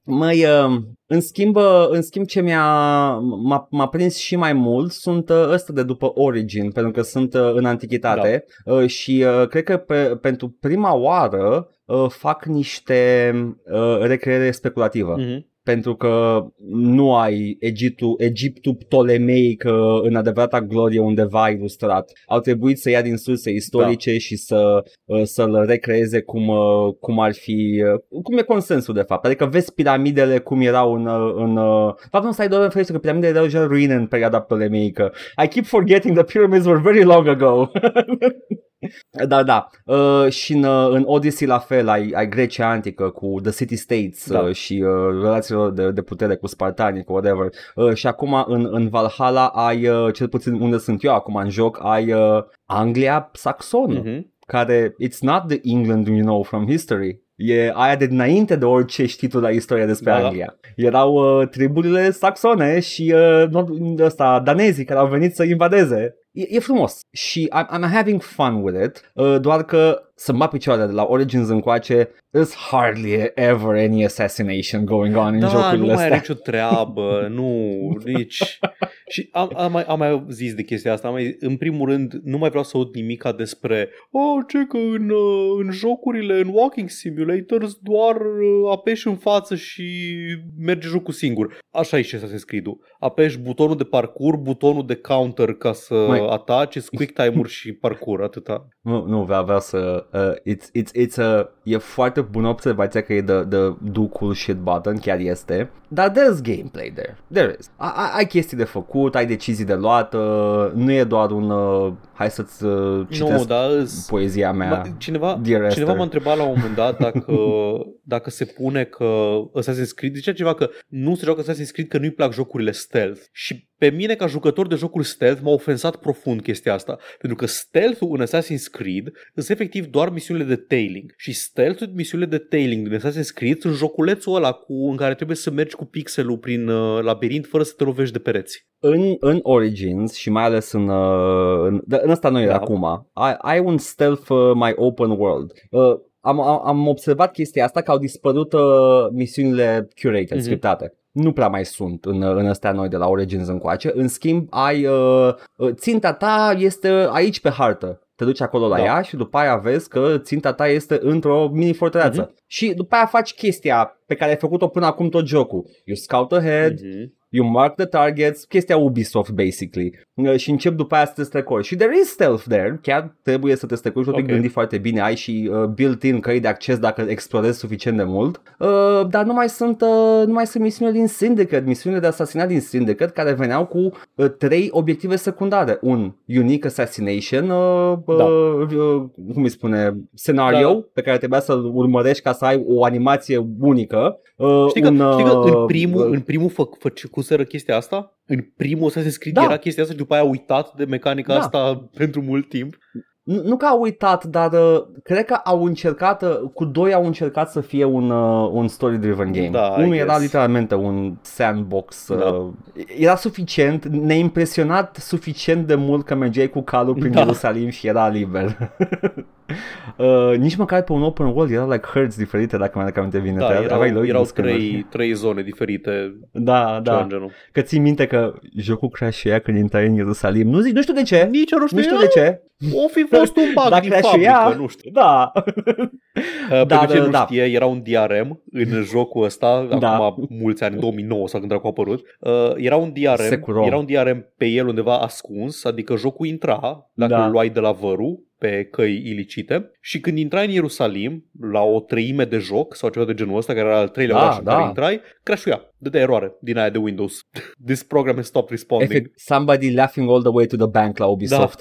Măi, uh, în schimb, uh, în schimb ce mi-a, m-a, m-a prins și mai mult sunt uh, ăsta de după Origin, pentru că sunt uh, în antichitate uh, și uh, cred că pe, pentru prima oară uh, fac niște uh, recreere speculativă Mm-hmm. Pentru că nu ai Egiptul, Egiptul ptolemeic uh, în adevărata glorie undeva ilustrat. Au trebuit să ia din surse istorice da. și să, uh, să-l recreeze cum, uh, cum ar fi, uh, cum e consensul de fapt. Adică vezi piramidele cum erau în... uh, în uh, fapt nu stai doar în că piramidele erau deja ruine în perioada ptolemeică. I keep forgetting the pyramids were very long ago. Da, da. Uh, și în, uh, în Odyssey la fel ai, ai Grecia antică cu The City States Da. uh, și uh, relațiile de, de putere cu spartanii, cu whatever. Uh, și acum în, în Valhalla ai, uh, cel puțin unde sunt eu acum în joc, ai uh, Anglia saxonă, Mm-hmm. care it's not the England you know from history. E aia de dinainte de orice știi tu la istoria despre Da, da. Anglia. Erau uh, triburile saxone și uh, not- ăsta, danezii care au venit să invadeze. E, e frumos. Și I'm, I'm having fun with it, uh, doar că să mă picioarele de la Origins încoace, there's hardly ever any assassination going on în Da, jocurile nu mai astea. are nicio treabă, nu, nici... Și am, am, mai, am mai zis de chestia asta, am mai, în primul rând, nu mai vreau să aud nimica despre oh, ce că în, uh, în jocurile, în Walking Simulators, doar uh, apeși în față și merge jocul singur. Așa e și Assassin's Creed-ul. Apeși butonul de parcur, butonul de counter ca să Măi. ataci, îți quick time-uri și parcur, atâta. Nu, nu vreau, vreau să... Uh, it's, it's, it's a, e foarte bună observația că e the, the do cool shit button, chiar este. Dar there's gameplay there. There is. Ai, ai- ai chestii de făcut, ai decizii de luat, uh, nu e doar un... Uh, hai să-ți uh, citesc Nu, dar îs- poezia mea. Ma, cineva, Dear Esther. cineva m-a întrebat la un moment dat dacă, dacă se pune că Assassin's Creed, zicea ceva că nu se joacă Assassin's Assassin's Creed că nu-i plac jocurile stealth și pe mine ca jucător de jocuri stealth m-a ofensat profund chestia asta, pentru că stealth-ul în Assassin's Creed sunt efectiv doar misiunile de tailing și stealth-ul misiunile de tailing din Assassin's Creed sunt joculețul ăla cu, în care trebuie să mergi cu pixelul prin uh, labirint fără să te lovești de pereți. În, în Origins și mai ales în, uh, în, în ăsta nu e Da. acum, ai, ai un stealth uh, mai open world. Uh, am, am, am observat chestia asta că au dispărut uh, misiunile curated, Mhm. mm-hmm. scriptate. Nu prea mai sunt în, în astea noi de la Origins încoace. În schimb, ai uh, uh, ținta ta este aici pe hartă. Te duci acolo la Da. ea și după aia vezi că ținta ta este într-o mini fortăreață. Mhm. Și după aia faci chestia pe care ai făcut-o până acum tot jocul. You scout ahead, Mhm. You mark the targets, chestia Ubisoft basically. Uh, și încep după aia să te strecori și there is stealth there, chiar trebuie să te strecori și o Ok. te gândi foarte bine, ai și uh, built-in căi de acces dacă explorezi suficient de mult, uh, dar nu mai sunt uh, nu mai sunt misiunile din Syndicate, misiunile de asasinat din Syndicate care veneau cu uh, trei obiective secundare, un unique assassination, uh, Da. uh, uh, cum îi spune, scenario Da. pe care trebuia să-l urmărești ca să ai o animație unică, uh, Știi că, un, știi că în uh, primul, uh, în primul fă, făcuseră chestia asta? În primul Assassin's Creed Da. era chestia asta și după aia a uitat de mecanica Da. asta pentru mult timp. Nu, nu că au uitat, dar uh, cred că au încercat, uh, cu doi au încercat să fie un, uh, un story-driven game. Da, I Unul era guess. literalmente un sandbox. Uh, Da. Era suficient, ne-a impresionat suficient de mult că mergeai cu calul prin Da. Ierusalim și era liber. uh, nici măcar pe un open world erau like herds diferite, dacă mi-aduc aminte bine. Da, Te- erau, aveai lor erau scanuri. trei, trei zone diferite, Da, da. da. în genul. Că ții minte că jocul crashea când intrai în Ierusalim. Nu zic, nu știu de ce. Nici eu nu știu, Nu știu de ce. o fi fost un bug Dacă din crashea, fabrică, nu știu. Da. Uh, Da, Pentru ce da, nu da. știe, era un DRM în jocul ăsta, Da. acum mulți ani, 2009 sau când dracu a apărut. Uh, era un DRM, Securom. era un DRM pe el undeva ascuns, adică jocul intra dacă Da. îl luai de la vărul pe căi ilicite și când intrai în Ierusalim, la o treime de joc sau ceva de genul ăsta, care era al treilea Da, oraș în da. care intrai, crashuia, dădea eroare din aia de Windows. This program has stopped responding. Efect, somebody laughing all the way to the bank la Ubisoft.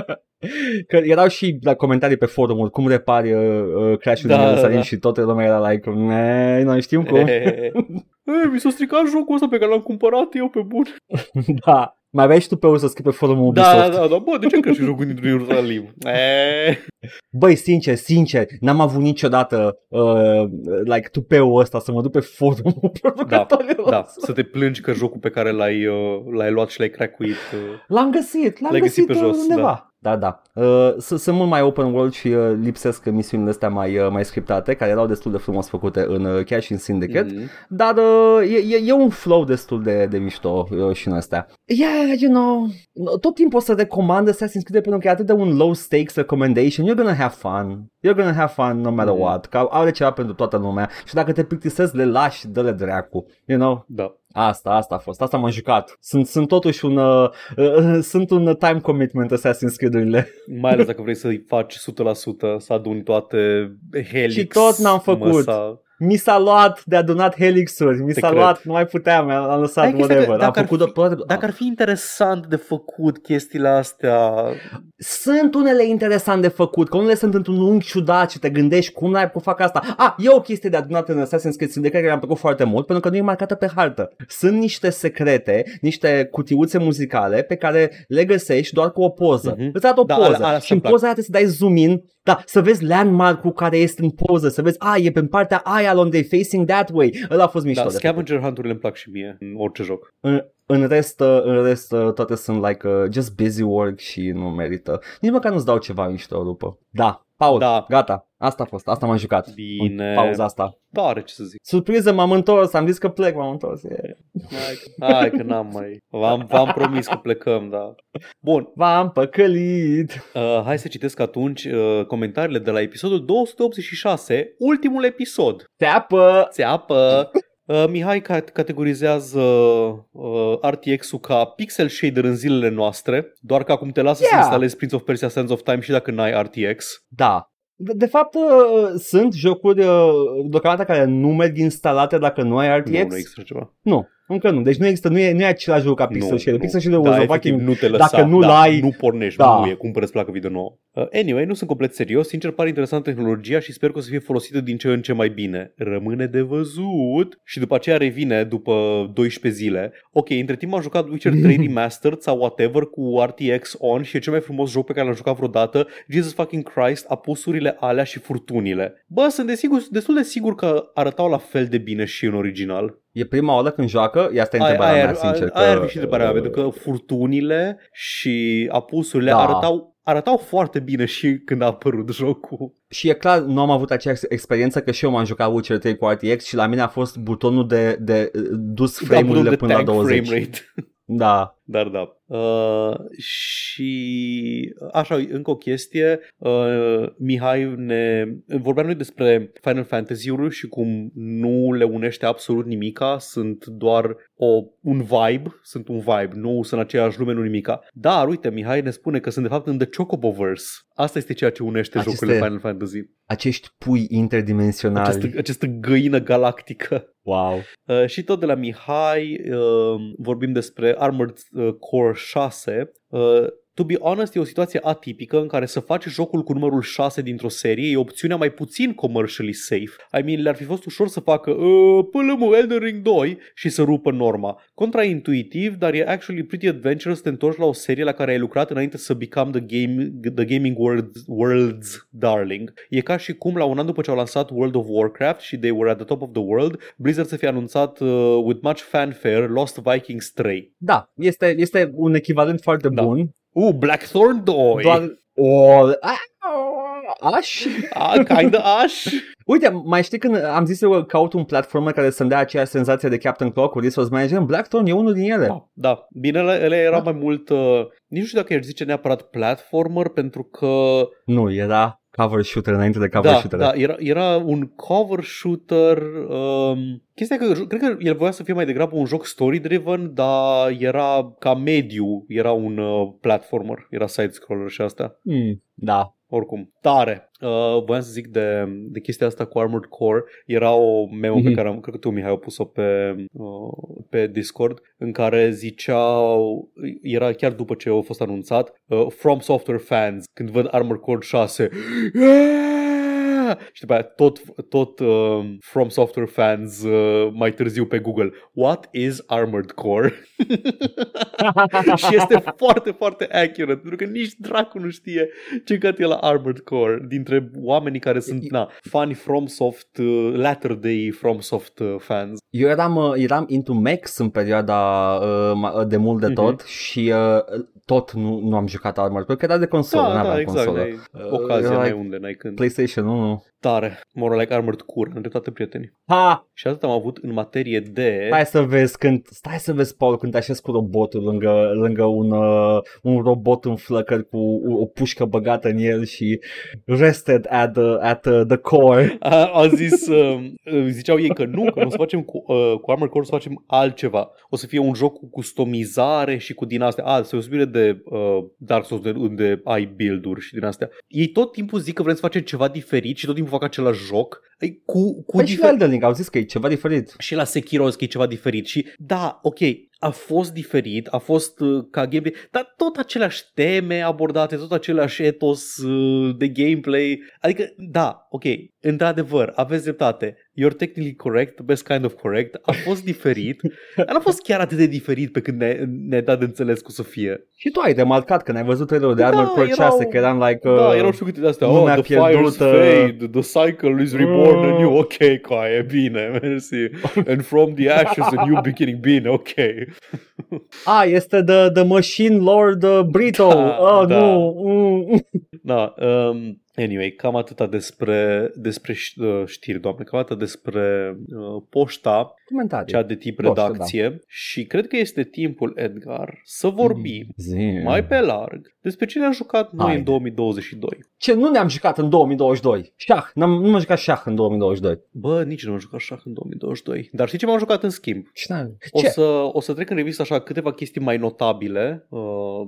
că erau și la comentarii pe forumuri cum repari uh, uh, crash-ul Da, din Ierusalim da. și toată lumea era like, "Ne, noi știm cum. Ei, mi s-a stricat jocul ăsta pe care l-am cumpărat eu pe bun. da. Mai aveai și tu pe urmă să scrii pe forumul Ubisoft. Da, da, da, da, bă, de ce crezi că jocul dintr-un Ierusalim? E, Băi, sincer, sincer, n-am avut niciodată uh, like tupeul ăsta să mă duc pe forumul producătorilor. da, să te plângi că jocul pe care l-ai, uh, l-ai luat și l-ai crackuit. Uh, L-am găsit, l-am L-ai găsit, găsit pe uh, jos, undeva. Da, da. Uh, s- sunt mult mai open world și uh, lipsesc misiunile astea mai, uh, mai scriptate, care erau destul de frumos făcute în, uh, chiar și în Syndicate. mhm. Dar uh, e, e, e un flow destul de, de mișto uh, și în astea. Yeah, you know, tot timpul o să recomand Assassin's Creed pentru că e atât de un low stakes recommendation. You're gonna have fun. You're gonna have fun no matter Mhm. what. Că are ceva pentru toată lumea. Și dacă te plictisezi, le lași, dă-le dracu. You know? Da. Asta, asta a fost. Asta m-am jucat. Sunt, sunt totuși un, uh, uh, sunt un time commitment Assassin's Creed-urile. Mai ales dacă vrei să-i faci 100%, să aduni toate Helix. Și tot n-am făcut. Măsa. Mi s-a luat de adunat helixuri, mi Te s-a cred. luat, nu mai puteam, am lăsat Hai, chestia că whatever. Am dacă ar făcut fi- toate- Dacă ar fi interesant de făcut chestiile astea, Sunt unele interesant de făcut, că unele sunt într-un unghi ciudat și te gândești cum n-ai putut fac asta. Ah, e o chestie de adunat în Assassin's Creed Syndicate care mi-a plăcut foarte mult pentru că nu e marcată pe hartă. Sunt niște secrete, niște cutiuțe muzicale pe care le găsești doar cu o poză. Mhm. Îți arată o Da, poză alea- alea și în îmi plac. poza aia trebuie să dai zoom in da, să vezi landmark-ul care este în poză, să vezi, a, e pe partea aia along they facing that way. Ăla a fost mișto da, de făcut. scavenger hunt-urile îmi plac și mie în orice joc. În, în rest, uh, în rest uh, toate sunt like uh, just busy work și nu merită. Nici măcar nu-ți dau ceva mișto după. Da, Paul, Da. gata. Asta a fost, asta m-am jucat. Bine. În pauza asta. Tare, ce să zic. Surpriză, m-am întors, am zis că plec, m-am întors. Yeah. Hai, că- hai că n-am mai... V-am, v-am promis că plecăm, da. Bun, V-am păcălit. uh, hai să citesc atunci uh, comentariile de la episodul 286, ultimul episod. Teapă! Țeapă! Uh, Mihai cat- categorizează uh, RTX-ul ca pixel shader în zilele noastre, doar că acum te lasă Yeah. să instalezi Prince of Persia Sands of Time și dacă n-ai RTX. Da. De, de fapt, uh, sunt jocuri uh, deocamdată care nu merg instalate dacă nu ai RTX. Nu, nu există așa ceva. Nu. Încă nu. Deci nu există, nu e, nu e același lucru ca Pixel Shader. Pixel Shader da, was a efectiv, fucking... nu te lăsa, dacă nu-l da, ai- nu pornești, Da. nu e, cumpără placă video nouă. Uh, anyway, nu sunt complet serios, sincer pare interesantă tehnologia și sper că o să fie folosită din ce în ce mai bine. Rămâne de văzut. Și după aceea revine după 12 zile. Ok, între timp am jucat Witcher 3 Remastered sau whatever cu RTX on și e cel mai frumos joc pe care l-am jucat vreodată. Jesus fucking Christ, apusurile alea și furtunile. Bă, sunt desigur, destul de sigur că arătau la fel de bine și în original. E prima oară când joacă? Ia asta e Aia, întrebarea aia, mea, sincer. aia, aia ar că, fi și întrebarea mea, uh, pentru că furtunile și apusurile Da. arătau, arătau foarte bine și când a apărut jocul. Și e clar, nu am avut aceeași experiență că și eu m-am jucat Witcher 3 cu RTX și la mine a fost butonul de, de uh, dus Da, frame-urile butonul de până la tank 20. frame rate. Da. Dar da. Uh, și așa, încă o chestie. Uh, Mihai ne vorbeam noi despre Final Fantasy-uri și cum nu le unește absolut nimica, sunt doar o, un vibe, sunt un vibe, nu sunt aceeași lume, nu nimica. Dar, uite, Mihai ne spune că sunt de fapt în The Chocoboverse. Asta este ceea ce unește Aceste- jocurile Final Fantasy. Acești pui interdimensionali. Această, această găină galactică. Wow. Uh, și tot de la Mihai uh, vorbim despre Armored uh, Core 6. Uh, to be honest, e o situație atipică în care să faci jocul cu numărul 6 dintr-o serie e opțiunea mai puțin commercially safe. I mean, le-ar fi fost ușor să facă uh, pălămă Elden Ring 2 și să rupă norma. Contraintuitiv, dar e actually pretty adventurous să te întorci la o serie la care ai lucrat înainte să become the, game, the gaming world's, world's darling. E ca și cum la un an după ce au lansat World of Warcraft și they were at the top of the world, Blizzard să fie anunțat uh, with much fanfare Lost Vikings 3. Da, este, este un echivalent foarte Da. bun. Uh, Blackthorn 2! Doar o... Aș, aș... Ah, kinda Ash! Uite, mai știi când am zis eu că caut un platformer care să-mi dea aceeași senzație de Captain Clock cu Resource Management? Blackthorn e unul din ele. Da, da. Bine, ele, ele era Da. mai mult... Uh, nici nu știu dacă aș zice neapărat platformer, pentru că Nu, era cover shooter înainte de cover da, shooter. da, era, era un cover shooter. Um, chestia că cred că el voia să fie mai degrabă un joc story-driven, dar era ca mediu, era un uh, platformer, era side-scroller și asta. Hmm, da. Oricum, tare. Uh, voiam să zic de, de chestia asta cu Armored Core. Era o memo mm-hmm. pe Mhm. care am, cred că tu, Mihai, a pus-o pe, uh, pe Discord, în care ziceau, era chiar după ce a fost anunțat, uh, From Software fans, când văd Armored Core 6, "Yeah!" și după aia tot, tot uh, From Software fans uh, mai târziu pe Google, What is Armored Core? și este foarte, foarte accurate, pentru că nici dracu nu știe ce cat e la Armored Core dintre oamenii care sunt, na, fani FromSoft, uh, latter day FromSoft uh, fans. Eu eram, uh, eram into Max în perioada uh, ma- de mult de Mhm. tot și uh, tot nu, nu am jucat Armored Core, că era de consolă, Da, n-aveam da, exact, consolă. ai Uh, ocazia, era n-ai like unde, n-ai când. PlayStation 1. Tare, more like Armored Core, am dreptate prietenii. Ha! Și atât am avut în materie de... Stai să vezi când, stai să vezi, Paul, când te așezi cu robotul lângă, lângă un, uh, un robot în flăcări cu o, o pușcă băgată în el și rested at the, at uh, the core. A, a zis, uh, ziceau ei că nu, că nu o să facem cu, uh, cu Armored Core, o să facem altceva. O să fie un joc cu customizare și cu din astea. A, se de uh, Dark Souls, de, unde ai build-uri și din astea. Ei tot timpul zic că vrem să facem ceva diferit și tot timpul fac același joc. Ei, cu, cu Păi și la difer- Elden Ring au zis că e ceva diferit. și la Sekiro au zis că e ceva diferit și da, ok, a fost diferit, a fost uh, ca gameplay, dar tot aceleași teme abordate, tot același etos uh, de gameplay, adică da, ok, într-adevăr, aveți dreptate, you're technically correct, the best kind of correct, a fost diferit, dar n-a fost chiar atât de diferit pe când ne, ne dat de înțeles că o să fie. Și tu ai remarcat când ai văzut trailerul de Da, Armored Core erau- 6 că eram like... Uh, da, erau și câte de astea, oh, lumea the fires pierdută. fade, the cycle is reborn Mm. anew, ok, coaie, bine, mersi, and from the ashes a new beginning, bine, ok. A, este the, the Machine Lord uh, Brito. Da, oh, da. nu. Mm. Da, um, anyway, cam atâta despre, despre ș- uh, știri, doamne, cam atâta despre uh, poșta, Comentarii. cea de tip Poștă, redacție și cred că este timpul, Edgar, să vorbim Zi. mai pe larg despre ce ne-am jucat noi Haide. în 2022. Ce nu ne-am jucat în 2022? Șah. N-am, nu m-am jucat șah în 2022. Bă, nici nu am jucat așa în 2022, dar știi ce m-am jucat în schimb? Ce? n-am- O Ce? să, o să trec în revistă așa câteva chestii mai notabile uh,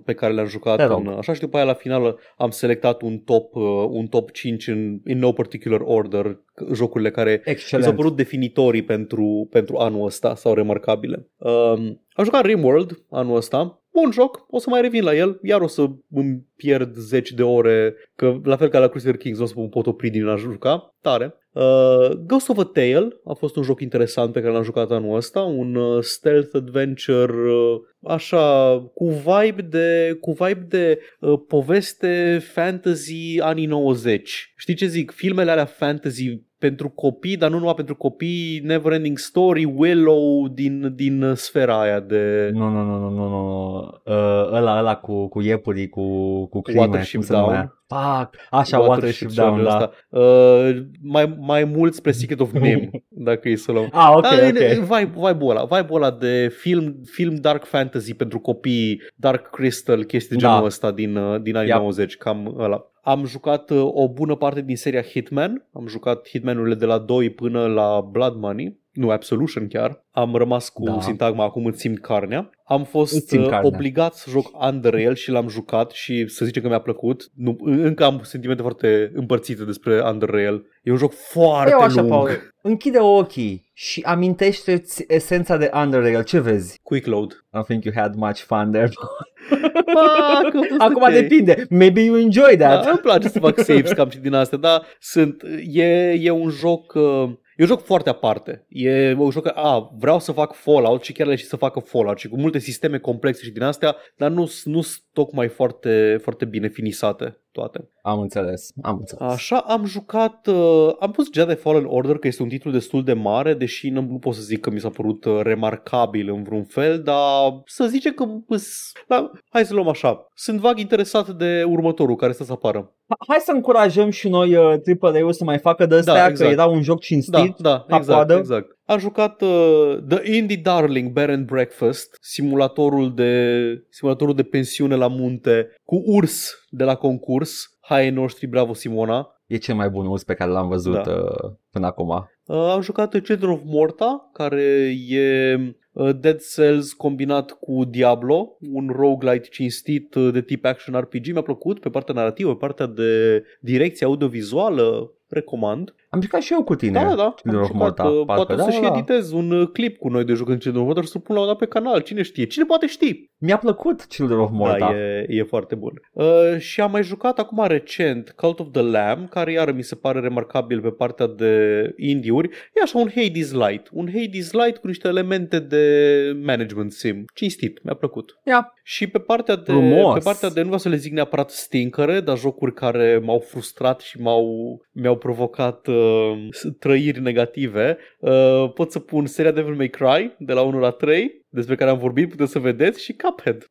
pe care le-am jucat. Te rog. În, așa și după aia la final am selectat un top, uh, un top 5 în in no particular order, jocurile care mi Excelent. s-au părut definitorii pentru, pentru anul ăsta sau remarcabile. Um, am jucat RimWorld anul ăsta, bun joc, o să mai revin la el, iar o să îmi pierd 10 de ore, că la fel ca la Crusader Kings nu o să mă pot opri din a juca, tare. Uh, Ghost of a Tale a fost un joc interesant pe care l-am jucat anul ăsta, un uh, stealth adventure uh, așa cu vibe de cu vibe de uh, poveste fantasy anii 90. Știi ce zic? Filmele alea fantasy pentru copii, dar nu numai pentru copii, Neverending Story, Willow din, din uh, sfera aia de Nu, nu, nu, nu, nu, nu. Uh, ăla, ăla cu, cu iepurii, cu, cu crime, Watership cum se Down. numea? Fuck, așa, Watership Down, genul da. ăsta. Uh, mai, mai mult spre Secret of Nim, dacă e să luăm. Ah, ok, Da, e- ok. e Vibe, vibe-ul ăla, vibe-ul ăla de film, film dark fantasy pentru copii, Dark Crystal, chestii de Da. genul ăsta din, uh, din anii Yep. 90, cam ăla. Am jucat uh, o bună parte din seria Hitman, am jucat Hitman-urile de la 2 până la Blood Money, nu Absolution chiar. Am rămas cu Da. sintagma acum îți simt carnea. Am Îți fost simt uh, carnea. obligat să joc Underrail și l-am jucat și să zicem că mi-a plăcut. Nu, încă am sentimente foarte împărțite despre Underrail. E un joc foarte Eu așa, lung. Paul, închide ochii și amintește-ți esența de Underrail. Ce vezi? Quick load. I don't think you had much fun there. Fuck, a fost Acum ok. depinde. Maybe you enjoy that. Da, îmi place să fac saves cam și din astea, dar sunt, e, e un joc... Uh, E un joc foarte aparte. E un joc, a, vreau să fac Fallout și chiar le și să facă Fallout și cu multe sisteme complexe și din astea, dar nu sunt tocmai foarte, foarte bine finisate toate. Am înțeles, am înțeles. Așa, am jucat, uh, am pus Jedi Fallen Order, că este un titlu destul de mare, deși nu, nu pot să zic că mi s-a părut uh, remarcabil în vreun fel, dar să zice că, îs- da, hai să luăm așa, sunt vag interesat de următorul care stă să apară. Hai să încurajăm și noi uh, AAA-ul să mai facă de astea, Da, că exact. era un joc cinstit. Da, da, la exact, coadă. exact. Am jucat uh, The Indie Darling Bear and Breakfast, simulatorul de, simulatorul de pensiune la munte cu urs de la concurs. Hai noștri, bravo Simona. E cel mai bun uz pe care l-am văzut Da. uh, până acum. Uh, am jucat Children of Morta, care e uh, Dead Cells combinat cu Diablo, un roguelite cinstit uh, de tip action RPG. Mi-a plăcut pe partea narrativă, pe partea de direcție audiovizuală, recomand. Am jucat și eu cu tine. Da, da, da. Children Am of jucat, Morta, uh, parcă. poate Da, să și da, da. editez un uh, clip cu noi de jucând Children of Morta și să-l pun la un dat pe canal. Cine știe? Cine poate ști? Mi-a plăcut Children of Morta. Da, e, e foarte bun. Uh, și am mai jucat acum recent Cult of the Lamb, care iară mi se pare remarcabil pe partea de indie-uri. E așa un Hades Light. Un Hades Light cu niște elemente de management sim. Cinstit, mi-a plăcut. Ia. Și pe partea de, Frumos. pe partea de nu vreau să le zic neapărat stinkere, dar jocuri care m-au frustrat și m-au, mi-au provocat uh, trăiri negative, uh, pot să pun seria Devil May Cry de la 1 la 3, despre care am vorbit, puteți să vedeți, și Cuphead.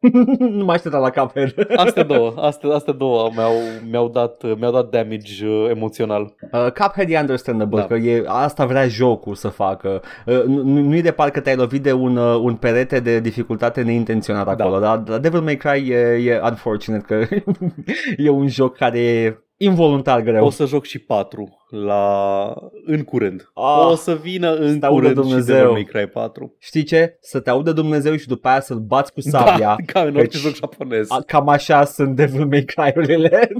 nu mai așteptam la capet. Astea două, astea, astea două mi-au, mi-au, dat, mi-au dat damage uh, emoțional. Uh, Cuphead e understandable, Da. că e, asta vrea jocul să facă. Uh, nu, nu e de parcă te-ai lovit de un, uh, un perete de dificultate neintenționat Da. acolo, dar la Devil May Cry e, e unfortunate că e un joc care e involuntar greu. O să joc și 4 la... în curând. Ah, o să vină în să audă curând și Dumnezeu. Devil May Cry 4. Știi ce? Să te audă Dumnezeu și după aia să-l bați cu sabia. Da, ca în orice Deci- joc japonez. A, Cam așa sunt Devil May Cry-urile.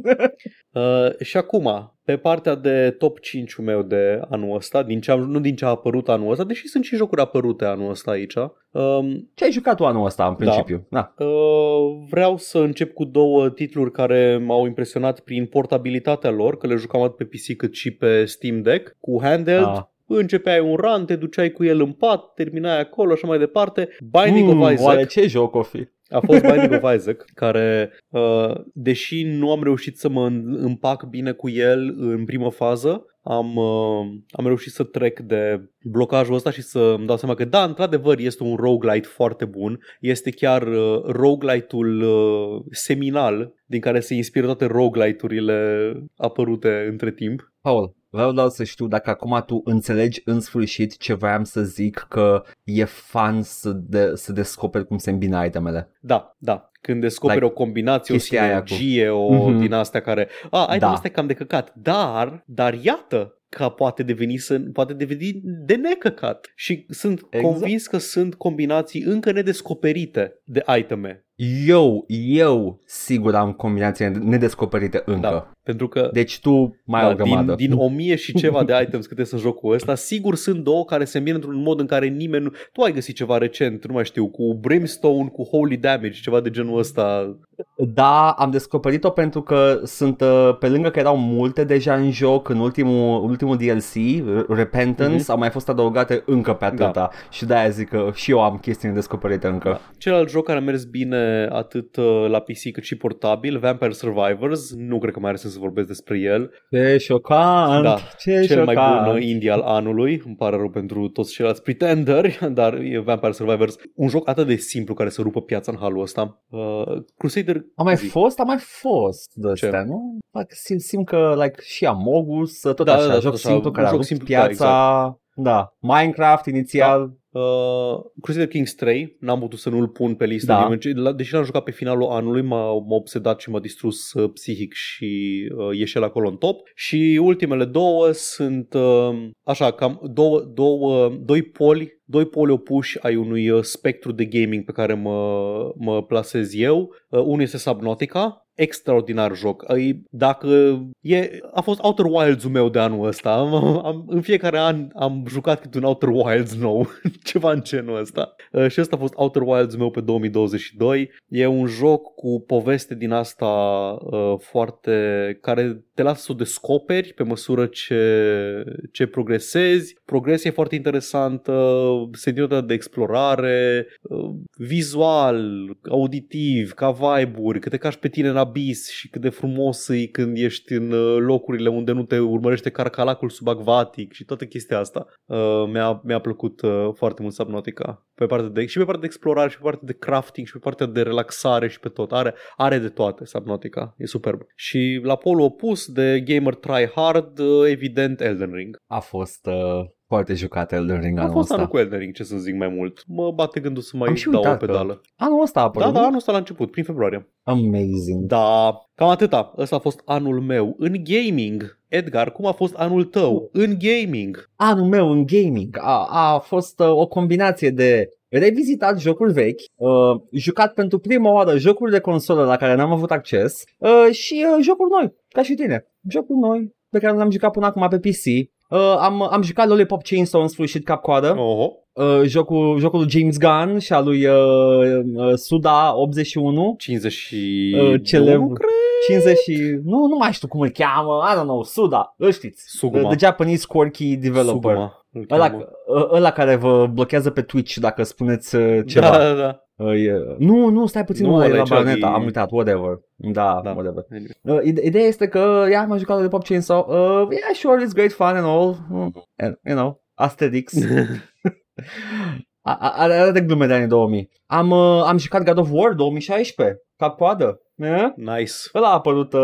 Uh, și acum, pe partea de top 5 meu de anul ăsta, din ce am, nu din ce a apărut anul ăsta, deși sunt și jocuri apărute anul ăsta aici, um, Ce ai jucat tu anul ăsta, în Da. principiu? Da. Uh, vreau să încep cu două titluri care m-au impresionat prin portabilitatea lor, că le jucam atât pe PC cât și pe Steam Deck, cu handheld. Ah. Începeai un run, te duceai cu el în pat, terminai acolo, așa mai departe. Binding Mm, of Isaac Oare ce joc o fi? a fost Binding of Isaac, care, uh, deși nu am reușit să mă în- împac bine cu el în primă fază, am, uh, am reușit să trec de blocajul ăsta și să îmi dau seama că da, într-adevăr este un roguelite foarte bun. Este chiar uh, roguelite-ul uh, seminal din care se inspiră toate roguelite-urile apărute între timp. Paul, vreau doar să știu dacă acum tu înțelegi în sfârșit ce voiam să zic că e fan să, de, să descoperi cum se îmbină itemele. Da, da. Când descoperi Like, o combinație, o chestia aia cu- sinergie, o Mhm. din astea care... A, itemul Da. ăsta e cam de căcat. Dar, dar iată că poate deveni, să, poate deveni de necăcat. Și sunt Exact. convins că sunt combinații încă nedescoperite de iteme. Eu, eu sigur am combinații nedescoperite încă. Da. Pentru că Deci tu mai ai o da, grămadă. din, din o mie și ceva de items câte sunt jocul ăsta, sigur sunt două care se îmbină într-un mod în care nimeni nu... Tu ai găsit ceva recent, nu mai știu, cu Brimstone, cu Holy Damage, ceva de genul ăsta. Da, am descoperit-o pentru că sunt, uh, pe lângă că erau multe deja în joc, în ultimul, ultimul DLC, R- Repentance, Mhm. au mai fost adăugate încă pe atâta. Da. Și de-aia zic că și eu am chestii descoperite încă. Da. Celălalt joc care a mers bine atât uh, la PC cât și portabil, Vampire Survivors, nu cred că mai are sens să vorbesc despre el. Ce șocant! Da, ce Cel mai șocant. bun uh, indie al anului, îmi pare rău pentru toți ceilalți pretenderi, dar e Vampire Survivors, un joc atât de simplu care să rupă piața în halul ăsta. Uh, Crusader A mai zi. fost? A mai fost de Ce? astea, nu? Fac, simt, simt că, like, și Amogus, tot Da, așa, da, da, joc așa, simplu un care a joc rupt simplu, da, piața. Da, Minecraft inițial. Uh, Crusader Kings 3, n-am putut să nu-l pun pe listă, Da. din moment ce- la- deși l-am jucat pe finalul anului, m-a, m-a obsedat și m-a distrus uh, psihic și uh, e și el acolo în top. Și ultimele două sunt uh, așa, cam două, două, doi poli doi poli opuși ai unui uh, spectru de gaming pe care mă, mă plasez eu. Uh, unul este Subnautica, extraordinar joc. Ai- Dacă e, a fost Outer Wilds-ul meu de anul ăsta. Am, am, în fiecare an am jucat câte un Outer Wilds nou, ceva în genul ăsta. Uh, și ăsta a fost Outer Wilds meu pe 2022. E un joc cu poveste din asta uh, foarte care te lasă să o descoperi pe măsură ce, ce progresezi. Progresia e foarte interesantă, sentimentul de explorare, uh, vizual, auditiv, ca vibe-uri, că te cași pe tine în abis și cât de frumos e când ești în uh, locurile unde nu te urmărește carcalacul subacvatic și toată chestia asta. Uh, mi-a, mi-a plăcut uh, foarte mult Subnautica. Pe partea de, și pe partea de explorare și pe partea de crafting și pe partea de relaxare și pe tot. Are, are de toate Subnautica. E superb. Și la polul opus de gamer try hard, uh, evident Elden Ring. A fost uh, foarte jucat Elden Ring A anul fost ăsta. anul cu Elden Ring, ce să zic mai mult. Mă bate gândul să mai Am și dau o uitat că- pedală. Anul ăsta a apărut, Da, da, nu? anul ăsta la început, prin februarie. Amazing. Da, cam atâta. Ăsta a fost anul meu în gaming. Edgar, cum a fost anul tău în gaming? Anul meu în gaming a, a fost uh, o combinație de revizitat jocuri vechi, uh, jucat pentru prima oară jocuri de consolă la care n-am avut acces uh, și uh, jocuri noi, ca și tine. Jocuri noi pe care le-am jucat până acum pe PC. Uh, am, am jucat Lollipop Chainsaw în sfârșit cap-coadă. Oho. Uh, jocul, jocul lui James Gunn și al lui uh, uh, Suda 81. 50 și... Uh, celebru. Nu cred. 50 și... Nu, nu mai știu cum îl cheamă, I don't know, Suda, îl știți. Suguma. The, the Japanese quirky developer. Suguma. îl Ăla, cheamă. ă- ăla care vă blochează pe Twitch dacă spuneți uh, ceva. Da, da, da. Uh, e... Nu, nu, stai puțin, Nu, nu, ăla e e la cea Bayonetta, de- am uitat, whatever. Da, Da. whatever. Anyway. Uh, ide- ideea este că, ia, m-am jucat de Pop Chainsaw, uh, yeah, sure, it's great fun and all, mm, and, you know, Asterix. A- a- Are are glume de anii 2000. Am, uh, am jucat God of War 2016, cap-coadă. Eh? Nice. Ăla a apărut uh,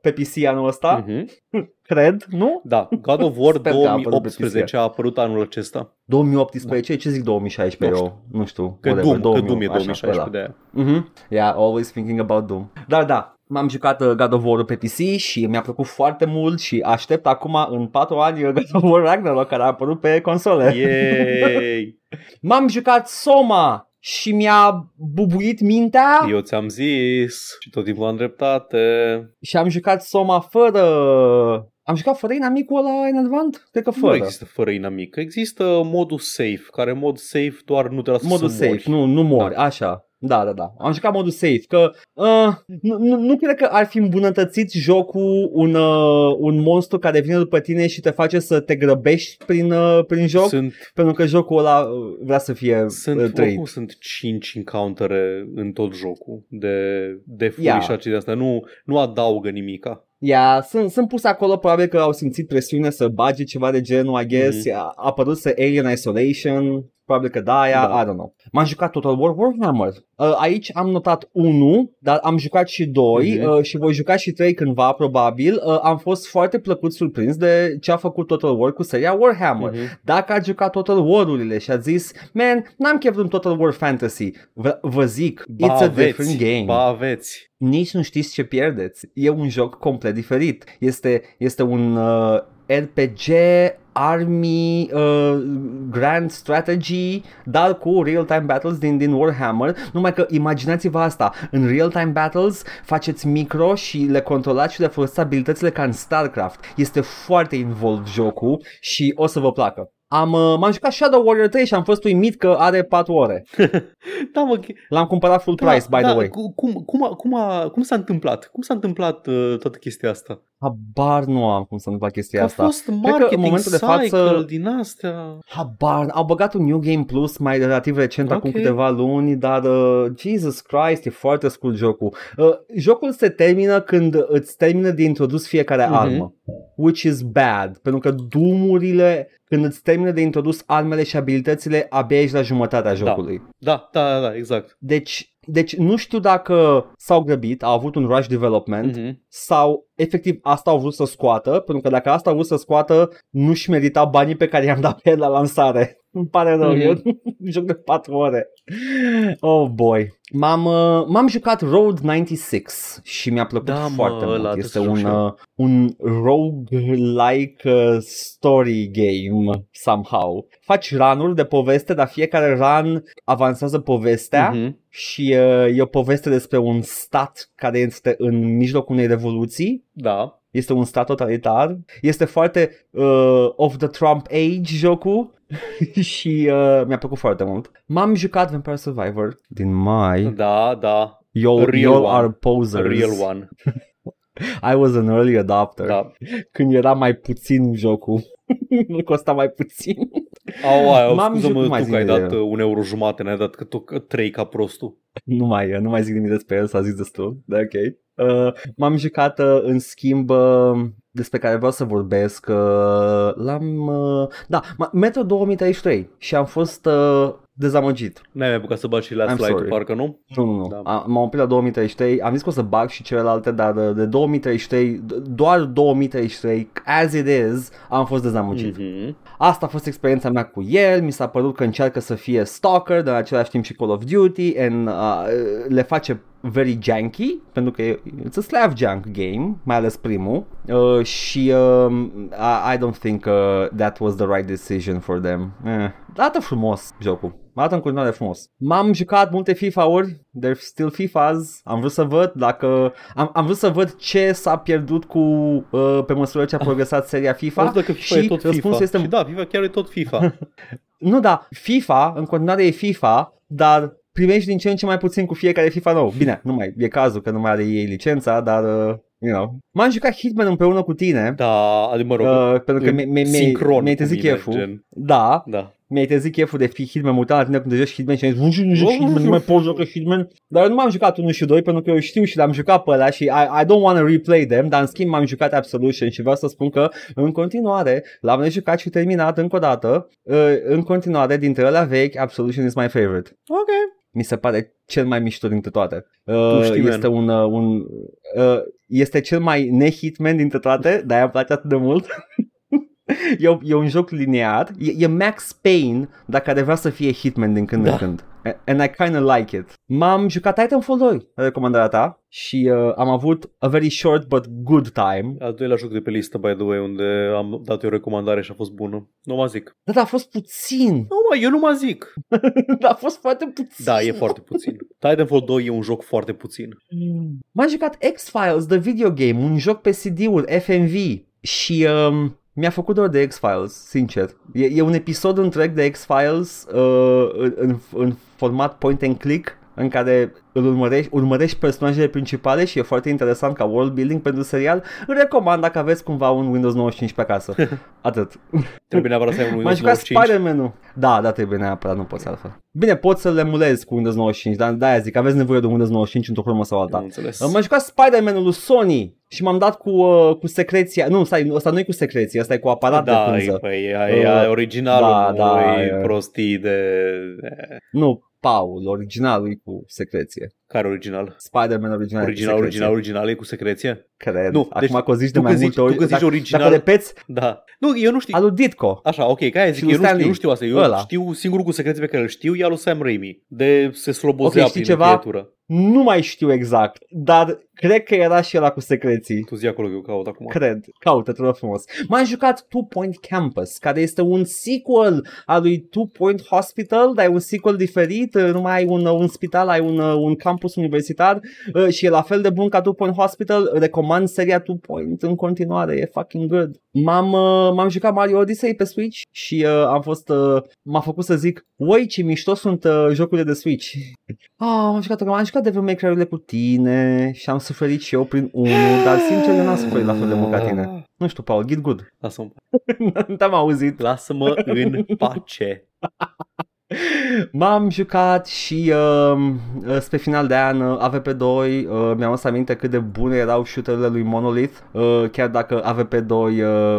pe PC anul ăsta, Mhm. cred, nu? Da, God of War Sper că a apărut pe 2018 a apărut anul acesta. 2018, ce zic 2016 Nu eu? Nu știu. Că whatever, Doom, că Doom e așa, 2016 de aia. Mhm. Yeah, always thinking about Doom. Dar da, m-am jucat uh, God of War pe PC și mi-a plăcut foarte mult și aștept acum în 4 ani uh, God of War Ragnarok care a apărut pe console. Yay! M-am jucat Soma și mi-a bubuit mintea Eu ți-am zis și tot timpul am dreptate. și am jucat Soma fără... Am jucat fără inamicul ăla în advant? Cred că Nu fără. există fără inamic. Există modul safe, care mod safe doar nu te lasă modul să safe, mori. nu, nu mori, așa. Da, da, da. Am jucat modul safe, că uh, nu, nu, nu cred că ar fi îmbunătățit jocul un, uh, un monstru care vine după tine și te face să te grăbești prin, uh, prin joc, Sunt, pentru că jocul ăla uh, vrea să fie uh, sunt, trăit. oricum sunt 5 encountere în tot jocul de, de Ia. furișaci de astea. Nu, nu adaugă nimica. Ia, sunt, sunt puse acolo, probabil că au simțit presiune să bage ceva de genul, I guess. Mhm. A apărut să Alien Isolation, probabil că da, aia, Da. I don't know. M-am jucat Total War Warhammer. Uh, aici am notat 1, dar am jucat și 2 Mhm. uh, și voi juca și 3 cândva, probabil. Uh, am fost foarte plăcut surprins de ce a făcut Total War cu seria Warhammer. Mhm. Dacă ați jucat Total War-urile și ați zis, man, n-am chef un Total War Fantasy, v- vă zic, Ba it's a aveți, different game Ba aveți. nici nu știți ce pierdeți. E un joc complet diferit. Este, este un uh, RPG, Army, uh, Grand Strategy, dar cu real-time battles din, din Warhammer. Numai că imaginați-vă asta, în real-time battles faceți micro și le controlați și le folosiți abilitățile ca în StarCraft. Este foarte involved jocul și o să vă placă. Am, uh, m-am jucat Shadow Warrior 3 și am fost uimit că are 4 ore. da, mă, L-am cumpărat full price, by da, the way. Cum, cum, cum, a, cum s-a întâmplat? Cum s-a întâmplat uh, toată chestia asta? Habar nu am cum să întâmple chestia Că asta. a fost că în marketing momentul de cycle față- din astea. Habar, au băgat un New Game Plus mai relativ recent, Ok. acum câteva luni, dar uh, Jesus Christ, e foarte scurt jocul. Uh, jocul se termină când îți termină de introdus fiecare Mhm. armă, which is bad, pentru că dumurile, când îți termină de introdus armele și abilitățile, abia ești la jumătatea jocului. Da, da, da, da exact. Deci, deci nu știu dacă s-au grăbit, au avut un rush development Mhm. sau efectiv asta au vrut să scoată, pentru că dacă asta au vrut să scoată, nu-și merita banii pe care i-am dat pe el la lansare. Îmi pare rău, Mhm. eu un joc de 4 ore. Oh boy. M-am, uh, m-am jucat Road 96 și mi-a plăcut Da, mă, foarte ăla mult. trebuie Este să joc un, și eu. uh, un roguelike uh, story game somehow. Faci run de poveste, dar fiecare run avansează povestea Mhm. și uh, e o poveste despre un stat care este în mijlocul unei revoluții. Da. Este un stat totalitar. Este foarte uh, of the Trump age jocul și uh, mi-a plăcut foarte mult. M-am jucat Vampire Survivor din mai. Da, da. You, Real you one. are posers. A real one. I was an early adopter. Da. Când era mai puțin jocul. Nu costa mai puțin. Au, ai, M-am scuză-mă jucat mai tu că ai zi de dat el. uh, un euro jumate, n-ai dat că tu că trei ca prostul. nu mai, nu mai zic nimic despre el, s-a zis destul, da, ok. Uh, m-am jucat uh, în schimb uh, despre care vreau să vorbesc, uh, l-am, uh, da, ma- Metro 2033 și am fost uh, dezamăgit. N-ai mai apucat să bagi și Last I'm Light-ul, sorry. parcă nu? Nu, nu, nu. Da. A, m-am oprit la 2033, am zis că o să bag și celelalte, dar de, de 2033, d- doar 2033, as it is, am fost dezamăgit. Mhm. Asta a fost experiența mea cu el, mi s-a părut că încearcă să fie stalker, dar în același timp și Call of Duty and uh, le face very janky, pentru că e it's a slave junk game, mai ales primul, uh, și um, I, I don't think uh, that was the right decision for them. Eh, arată frumos jocul. Arată în continuare frumos. M-am jucat multe FIFA-uri, they're still FIFAs. Am vrut să văd dacă... Am, am vrut să văd ce s-a pierdut cu uh, pe măsură ce a progresat seria FIFA. Auzi, dacă FIFA și e tot răspunsul FIFA. este Și da, FIFA chiar e tot FIFA. nu, da, FIFA, în continuare e FIFA, dar primești din ce în ce mai puțin cu fiecare FIFA nou. Bine, nu mai e cazul că nu mai are ei licența, dar, uh, you know. M-am jucat Hitman împreună cu tine, da, adică mă rog, uh, pentru că mi- mi- mi- sincron mi-ai cu trezit mine, cheful. gen. Da, Da. mi-ai trezit cheful de fi Hitman, mă uitam la tine când te joci Hitman și am zis, nu, nu joc Hitman, nu mai pot joca Hitman. Dar eu nu m-am jucat 1 și 2 pentru că eu știu și le-am jucat pe ăla și I, I don't want to replay them, dar în schimb m-am jucat Absolution și vreau să spun că în continuare l-am jucat și terminat încă o dată. Uh, în continuare, dintre ăla vechi, Absolution is my favorite. Ok. Mi se pare cel mai mișto dintre toate. Tu Uh, știi, este un, uh, un uh, este cel mai ne-hitman dintre toate, dar îmi place atât de mult. e, o- e un joc linear, e, e Max Payne, dar care vrea să fie Hitman din când Da. în când. A- And I kind of like it. M-am jucat Titanfall 2, recomandarea ta, și uh, am avut a very short but good time. Al doilea joc de pe listă, by the way, unde am dat eu o recomandare și a fost bună. Nu mă zic. Dar a fost puțin. Nu, mă, eu nu mă zic. Dar a fost foarte puțin. Da, e foarte puțin. Titanfall 2 e un joc foarte puțin. M-am jucat X-Files, the video game, un joc pe CD-uri, FMV și um, mi-a făcut dor de X-Files, sincer. E, e un episod întreg de X-Files uh, în, în format point and click în care îl urmărești, urmărești personajele principale și e foarte interesant ca world building pentru serial. Îl recomand dacă aveți cumva un Windows 95 pe acasă. Atât. Trebuie neapărat să ai un M-am Windows jucat 95. Spider-Man-ul. Da, da, trebuie neapărat, nu poți altfel. Bine, poți să le emulezi cu Windows 95, dar de-aia zic, aveți nevoie de un Windows 95 într-o formă sau alta. Am înțeles. M-am jucat Spider-Man-ul lui Sony și m-am dat cu, uh, cu secreția. Nu, stai, ăsta nu e cu secreție, ăsta e cu aparat da, de e, pânză. păi, e, e Uh, originalul, da, nu da, e e- prostii de... Nu, Paul, originalul e cu secreție. Care original? Spider-Man original, e cu Original, secreție. original, original e cu secreție? Cred. Nu, Acum deci că o zici de tu mai când multe zici- tu ori. când zici dacă, original- Dacă o repeți, Da. Nu, eu nu știu. al lui Ditko. Așa, ok, ca aia zic, Și eu lui nu, Stan știu, eu Lee. nu știu asta, eu Ăla. știu singurul cu secreție pe care îl știu e al lui Sam Raimi, de se slobozea Ok, știi prin ceva? încheietură. Nu mai știu exact, dar cred că era și ăla cu secreții. Tu zi acolo că eu caut acum. Cred. Caută-te, rog frumos. M-am jucat Two Point Campus, care este un sequel al lui Two Point Hospital, dar e un sequel diferit, nu mai ai un, un spital, ai un, un campus universitar uh, și e la fel de bun ca Two Point Hospital. Recomand seria Two Point în continuare, e fucking good. M-am, uh, m-am jucat Mario Odyssey pe Switch și uh, am fost, uh, m-a făcut să zic, oi ce mișto sunt uh, jocurile de Switch. Ah, am jucat, am jucat Devil May Cry cu tine și am suferit și eu prin unul, dar sincer eu n-am suferit la fel de mult ca tine. Nu știu, Paul, get good. Lasă-mă, Nu te-am auzit. lasă-mă în pace. M-am jucat și uh, spre final de an uh, AVP2 uh, mi-am adus aminte cât de bune erau shooterile lui Monolith uh, chiar dacă AVP2 uh,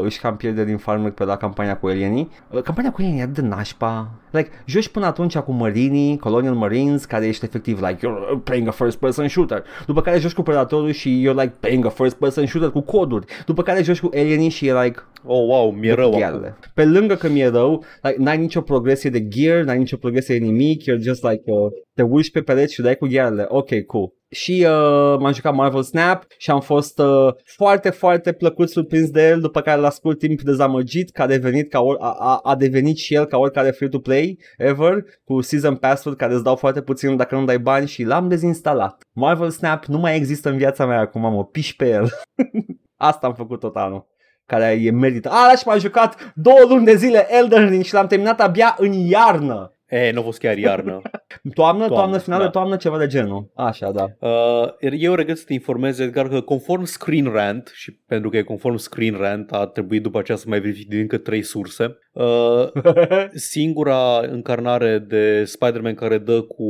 își cam pierde din farmec pe la campania cu alienii uh, campania cu alienii e de nașpa like, joci până atunci cu marinii, Colonial Marines care ești efectiv like you're playing a first person shooter după care joci cu Predatorul și you're like playing a first person shooter cu coduri după care joci cu alienii și e like Oh, wow, mi-e rău acum. ghearele. Pe lângă că mi-e rău, like, n-ai nicio progresie de gear, n-ai nicio progresie de nimic, you're just like, uh, te urci pe pereți și dai cu ghearele. Ok, cool. Și uh, m-am jucat Marvel Snap și am fost uh, foarte, foarte plăcut surprins de el, după care la scurt timp dezamăgit, că a devenit, ca or, a, a, a devenit și el ca oricare free-to-play ever, cu Season Pass-uri care îți dau foarte puțin dacă nu dai bani și l-am dezinstalat. Marvel Snap nu mai există în viața mea acum, mă piși pe el. Asta am făcut tot anul care e merită. A, da, și m-am jucat două luni de zile Elden Ring și l-am terminat abia în iarnă. E, nu a fost chiar iarnă. Toamnă, toamnă, toamnă final da. de toamnă, ceva de genul. Așa, da. Uh, eu regret să te informez, Edgar, că conform Screen Rant, și pentru că e conform Screen Rant, a trebuit după aceea să mai verific din încă trei surse, uh, singura încarnare de Spider-Man care dă cu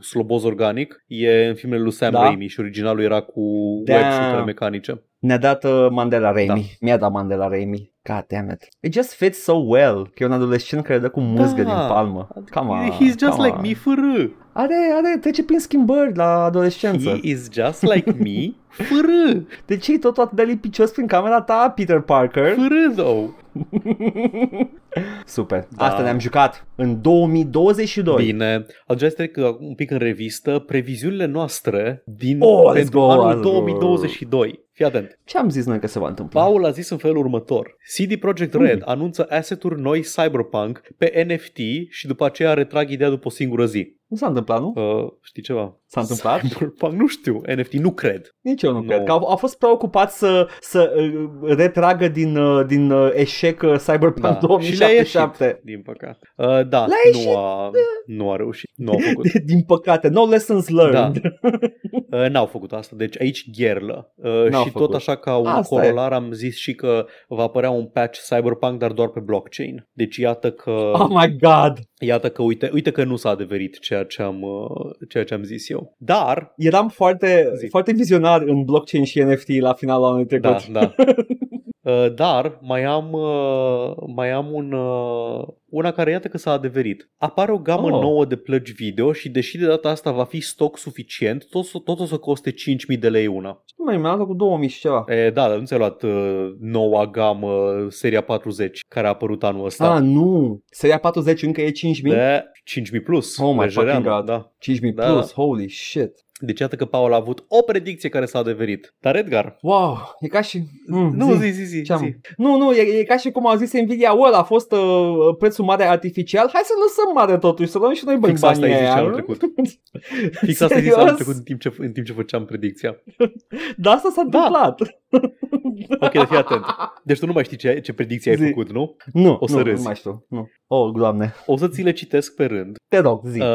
sloboz organic e în filmele lui Sam Da. Raimi și originalul era cu Damn. webshoot mecanice. Ne-a dat uh, Mandela Raimi. Da. Mi-a dat Mandela Raimi. God damn it. It just fits so well că e un adolescent care dă cu muzică Da. din palmă. Come on. He's just come like on. me fără. Are, are, trece prin schimbări la adolescență. He is just like me fără. De ce e tot atât de lipicios prin camera ta, Peter Parker? Fără, though. Super. Da. Asta ne-am jucat în 2022. Bine, atunci hai să trec uh, un pic în revistă previziunile noastre din Oh, let's pentru go, anul let's go. 2022. Fii atent. Ce am zis noi că se va întâmpla? Paul a zis în felul următor. CD Projekt Red anunță asset-uri noi Cyberpunk pe NFT și după aceea retrag ideea după o singură zi. Nu s-a întâmplat, nu? Uh, știi ceva? S-a întâmplat? Cyberpunk, nu știu. NFT, nu cred. Nici eu nu, Nu. cred. Că au, au fost preocupați să, să uh, retragă din, uh, din uh, eșec uh, Cyberpunk Da. Și le-a 2077. ieșit, din păcate. Uh, da, Le-a ieșit, nu a, nu a reușit. Nu a făcut. din păcate, no lessons learned. Da. Uh, n-au făcut asta, deci aici gherlă. Uh, N-au și făcut. tot așa ca un Asta e. corolar am zis și că va apărea un patch Cyberpunk, dar doar pe blockchain. Deci iată că, Oh my god. iată că uite, uite că nu s-a adeverit ceea ce am, uh, ceea ce am zis eu. Dar, Eram foarte, Zi. foarte vizionar în blockchain și NFT la finalul anului trecut. da, da. Uh, dar mai am, uh, mai am un, uh, una care iată că s-a adeverit. Apare o gamă Oh. nouă de plăci video și deși de data asta va fi stoc suficient, tot, tot o să coste 5.000 de lei una. Nu mai mi-am luat cu 2000 și ceva. E, da, dar nu ți-ai luat uh, noua gamă, seria 40, care a apărut anul ăsta. Ah, nu. Seria 40 încă e 5000? de 5.000 plus. Oh my lejereanu, fucking god. Da. 5000 Da. plus, holy shit. Deci iată că Paul a avut o predicție care s-a adeverit. Dar Edgar, Wow, e ca și... Mm, nu zi, zi, zi. Ce-am? zi. Nu, nu, e, e ca și cum au zis Nvidia, ăla a fost uh, prețul mare artificial, hai să lăsăm mare totuși, să luăm și noi bani Fix asta ai banii zis aia. anul trecut. Fix asta ai zis Serios? anul trecut în timp, ce, în timp ce făceam predicția. Dar asta s-a Da. întâmplat. Ok, dar fii atent. Deci tu nu mai știi ce, ce predicție ai Zi. făcut, nu? Nu, O să nu, râzi. nu mai știu. Nu. Oh, doamne. O să ți le citesc pe rând. Te rog, zi. Uh,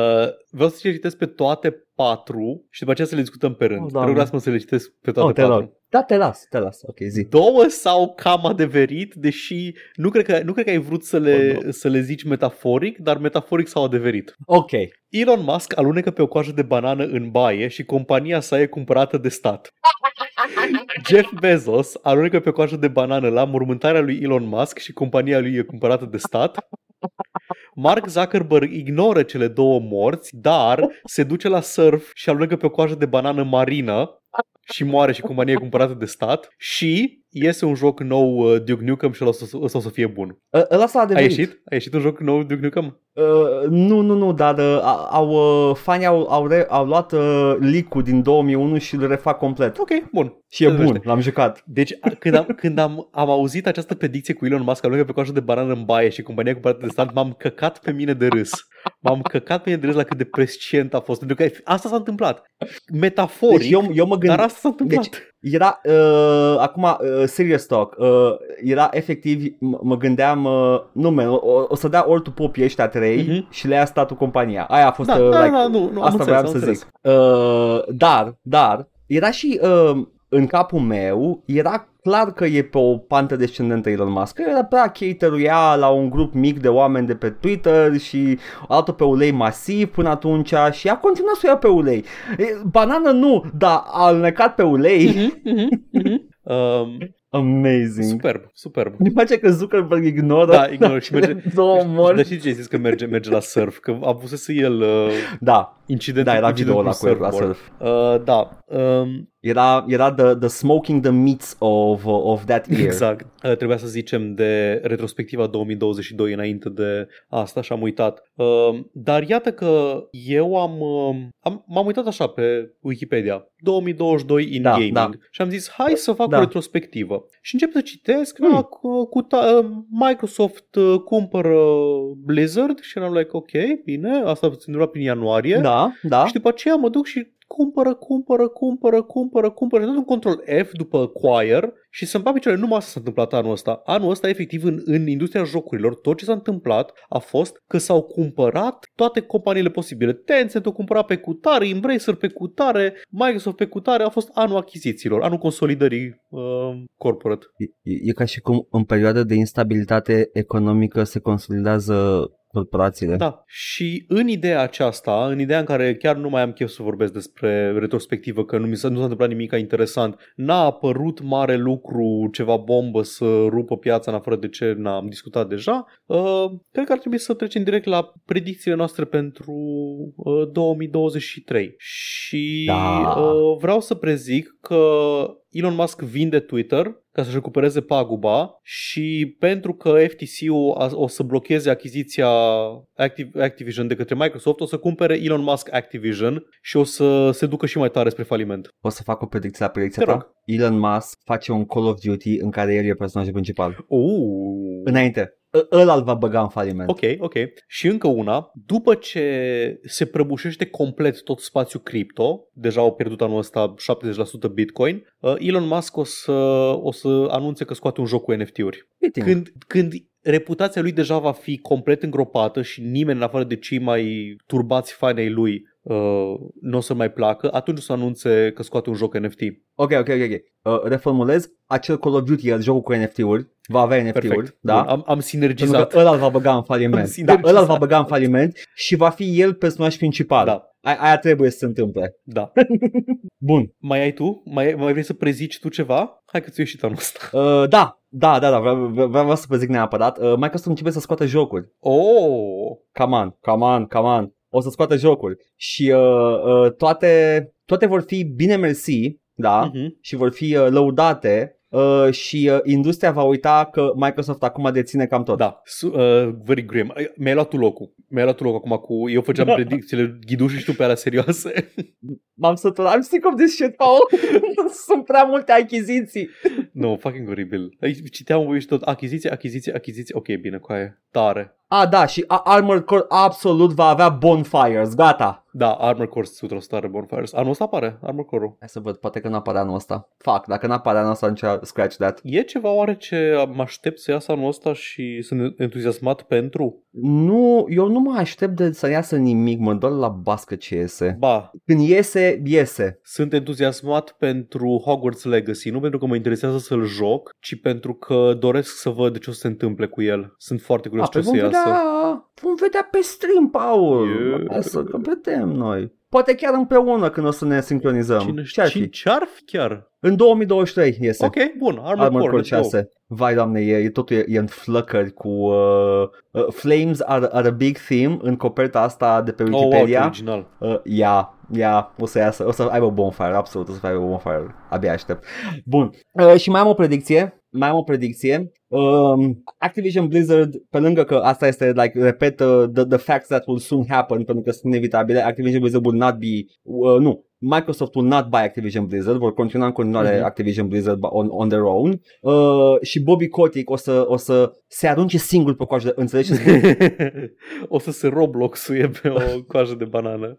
vreau să ți le citesc pe toate patru și după aceea să le discutăm pe rând. Oh, Oh, Doamne. Te rog, lasă-mă să le citesc pe oh, toate te patru. rog. Da, te las, te las. Ok, zi. Două s-au cam adeverit, deși nu cred că, nu cred că ai vrut să le, Oh, no. să le zici metaforic, dar metaforic s-au adeverit. Ok. Elon Musk alunecă pe o coajă de banană în baie și compania sa e cumpărată de stat. Jeff Bezos alunecă pe o coajă de banană la mormântarea lui Elon Musk și compania lui e cumpărată de stat. Mark Zuckerberg ignoră cele două morți, dar se duce la surf și alunecă pe o coajă de banană marină și moare și compania e cumpărată de stat și iese un joc nou uh, Duke Nukem și ăla o să, ăsta o să fie bun. Ă- Ăla s-a A adeverit. ieșit? A ieșit un joc nou Duke Nukem? Uh, nu, nu, nu, dar uh, au, uh, fanii au, au, re, au luat uh, leak-ul din 2001 și îl refac complet. Ok, bun. Și e Se bun, numește. l-am jucat. Deci a- când am, când am, am auzit această predicție cu Elon Musk, alungă pe coajă de banană în baie și compania cumpărată de stat, m-am căcat pe mine de râs. M-am căcat pe mine de râs la cât de prescient a fost. Pentru că asta s-a întâmplat. Metaforic, Deci eu, eu mă dar gândesc, asta s-a întâmplat. Deci, era, uh, acum, uh, serious talk, uh, era efectiv, m- mă gândeam, uh, nu, man, o, o să dea ori tu popii ăștia trei Mhm. și le ia statul compania. Aia a fost, da, uh, da, like, da, nu, nu, am asta înțeles, vreau am să înțeles. zic. Uh, dar, dar, era și uh, în capul meu, era clar că e pe o pantă descendentă Elon Musk. Că era prea cateruia la un grup mic de oameni de pe Twitter și altul pe ulei masiv până atunci și a continuat să o ia pe ulei. E, Banană nu, dar a alnecat pe ulei. Mhm, mhm, mhm. Um, Amazing. superb, superb. Mi place că Zuckerberg ignoră Da, ignoră și merge- două mori. Dar știi ce ai zis că merge, merge la surf? Că a avusese el uh, Da, incident, da, era incident video ăla cu el la surfboard. surf. Uh, da, um, Era, era the, the smoking the meats of, of that year. Exact. Uh, Trebuia să zicem de retrospectiva 2022 înainte de asta și am uitat. Uh, Dar iată că eu am, uh, am m-am uitat așa pe Wikipedia 2022 in Da, gaming da. și am zis hai să fac Da. o retrospectivă. Și încep să citesc, Hmm. hmm. cu, cu ta, uh, Microsoft uh, cumpără Blizzard și eram like ok, bine, asta se întâmpla prin ianuarie. Da, da. Și după aceea mă duc și cumpără, cumpără, cumpără, cumpără, cumpără. Și dau un control F după acquire și să-mi bag picioarele. Numai asta s-a întâmplat anul ăsta. Anul ăsta, efectiv, în, în industria jocurilor, tot ce s-a întâmplat a fost că s-au cumpărat toate companiile posibile. Tencent o cumpărat pe cutare, Embracer pe cutare, Microsoft pe cutare. A fost anul achizițiilor, anul consolidării uh, corporate. E, e ca și cum în perioada de instabilitate economică se consolidează corporațiile. Da, și în ideea aceasta, în ideea în care chiar nu mai am chef să vorbesc despre retrospectivă, că nu, mi s-a, nu s-a întâmplat nimic interesant, n-a apărut mare lucru, ceva bombă să rupă piața în afară de ce n-am discutat deja, uh, cred că ar trebui să trecem direct la predicțiile noastre pentru uh, 2023. Și Da. uh, vreau să prezic că Elon Musk vinde Twitter ca să-și recupereze paguba și pentru că FTC-ul a- o să blocheze achiziția Activ- Activision de către Microsoft, o să cumpere Elon Musk Activision și o să se ducă și mai tare spre faliment. Poți să fac o predicție la predicția Te ta? rog. Elon Musk face un Call of Duty în care el e personajul principal. Uh. Înainte. Ă- Ăla îl va băga în faliment. Ok, ok. Și încă una, după ce se prăbușește complet tot spațiul cripto, deja au pierdut anul ăsta 70% Bitcoin, uh, Elon Musk o să, o să anunțe că scoate un joc cu NFT-uri. Fitting. Când, când reputația lui deja va fi complet îngropată și nimeni în afară de cei mai turbați fani ai lui uh, nu o să mai placă, atunci o să anunțe că scoate un joc NFT. Ok, ok, ok. ok. Uh, reformulez. Acel Call of Duty, el jocul cu NFT-uri, va avea NFT-uri. Perfect. Da? Bun, am, am Pentru sinergizat. că ăla îl va băga în faliment. Am Da, sinergizat. ăla îl va băga în faliment și va fi el personaj principal. Da, A- aia trebuie să se întâmple. da. Bun. Mai ai tu? Mai, mai vrei să prezici tu ceva? Hai că ți-o ieșit anul ăsta. Uh, da, da, da, da, vreau, vreau, vreau să vă zic neapărat. Uh, Microsoft începe să scoată jocuri. Oh! Come on, come on, come on. O să scoată jocuri. Și uh, uh, toate, toate vor fi bine mersi, da, Uh-huh. și vor fi uh, lăudate uh, și uh, industria va uita că Microsoft acum deține cam tot. Da, su- uh, very grim. Ai- Mi-ai luat tu locul. Mi-ai luat tu locul acum cu... Eu făceam Da. predicțiile ghidușii și tu pe alea serioase. M-am săturat. I'm sick of this shit, Paul. Sunt prea multe achiziții. no, fucking oribil. Aici Citeam și tot achiziție, achiziție, achiziție. Ok, bine, cu aia. Tare. A, da, și A- Armored Core absolut va avea bonfires. Gata. Da, Armor Core 100% are Bonfires. Anul ăsta apare Armor Core-ul. Hai să văd, poate că nu apare anul ăsta. Fac, dacă nu apare anul ăsta, atunci scratch that. E ceva oare ce mă aștept să iasă anul ăsta și sunt entuziasmat pentru? Nu, eu nu mă aștept de să iasă nimic, mă doar la bască ce iese. Ba, Când iese, iese. sunt entuziasmat pentru Hogwarts Legacy, nu pentru că mă interesează să-l joc, ci pentru că doresc să văd ce o să se întâmple cu el. Sunt foarte curios A, ce o păi să vom iasă. Vedea, vom vedea pe stream, Paul. Yeah. Lasă că vedem noi. Poate chiar împreună când o să ne sincronizăm. Cine Ce ar fi? știe? Ce-ar fi chiar? În 2023 iese. Ok, bun, Armor, Armor Core, Core let's go. 6. Vai, doamne, e, e totul e, e în flăcări cu... Uh, uh, flames are, are a big theme în coperta asta de pe Oh, wow, ce Wikipedia. original. uh, yeah, Ia, o să iasă, o să aibă bonfire, absolut, o să aibă bonfire. Abia aștept. Bun. Uh, și mai am o predicție. Mai am o predicție. Um, Activision Blizzard, pe lângă că asta este, like, repet, uh, the, the facts that will soon happen, pentru că sunt inevitabile, Activision Blizzard will not be, uh, nu, Microsoft will not buy Activision Blizzard, vor continua în continuare Mhm. Activision Blizzard on, on their own uh, și Bobby Kotick o să, o să se arunce singur pe coajă de, înțelegeți? o să se Roblox-uie pe o coajă de banană.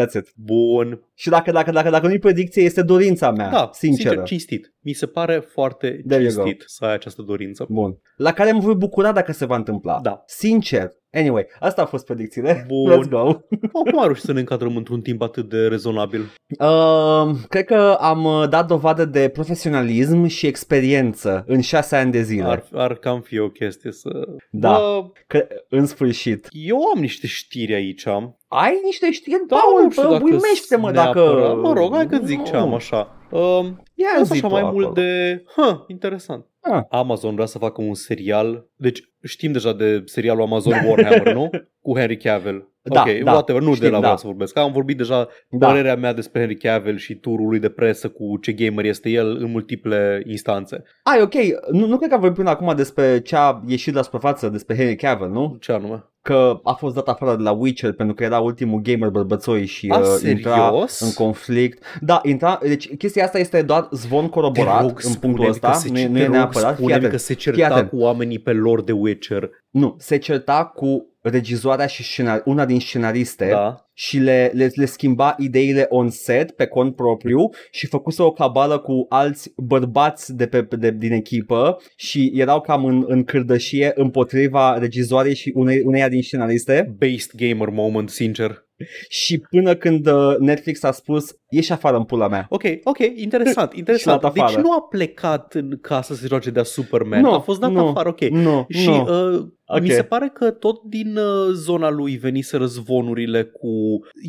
That's it. Bun. Și dacă, dacă, dacă, dacă nu-i predicție, este dorința mea, Da, sinceră. sincer, cinstit. Mi se pare foarte There you cinstit să ai această dorință. Bun. La care mă voi bucura dacă se va întâmpla. Da. Sincer. Anyway, asta au fost predicțiile. Bun. Let's go. Cum am reușit să ne încadrăm într-un timp atât de rezonabil? Uh, cred că am uh, dat dovadă de profesionalism și experiență în șase ani de zile. Ar, ar cam fi o chestie să... Da. Bă, Că, în sfârșit. eu am niște știri aici. Ai niște știri, Da, Paul, nu știu bă, dacă uimește-mă dacă... neapărat. Mă rog, hai că zic ce am Nu. așa. Um, Ia Ia zi așa tu mai acolo. mult de... Ha, interesant. Ah. Amazon vrea să facă un serial. Deci știm deja de serialul Amazon Warhammer, nu? Cu Henry Cavill. Da, ok, da, whatever, nu știm, de la da. vreau să vorbesc. Am vorbit deja Da. părerea mea despre Henry Cavill și turul lui de presă cu ce gamer este el în multiple instanțe. Ai, ok, nu, nu cred că am vorbit până acum despre ce a ieșit la suprafață despre Henry Cavill, nu? Ce anume? Că a fost dat afară de la Witcher pentru că era ultimul gamer bărbățoi și A, uh, intra serios? în conflict. Da, intra, deci chestia asta este doar zvon coroborat în punctul ăsta, nu, e- nu e neapărat. Fii Spune atent. că se Fii certa atent. cu oamenii pe lor de Witcher. Nu, se certa cu regizoarea și scenar- una din scenariste Da. Și le, le, le schimba ideile on set pe cont propriu și făcuse o cabală cu alți bărbați de pe, de, din echipă și erau cam în, în cârdășie împotriva regizoarei și unei, uneia din scenariste Based gamer moment, sincer. și până când uh, Netflix a spus ieși afară în pula mea. Ok, ok, interesant, interesant. dat Deci afară. nu a plecat în casă să se joace de Superman, Nu, a fost dat nu, afară, ok. Nu, Și nu. uh, Ok. mi se pare că tot din uh, zona lui veniseră zvonurile cu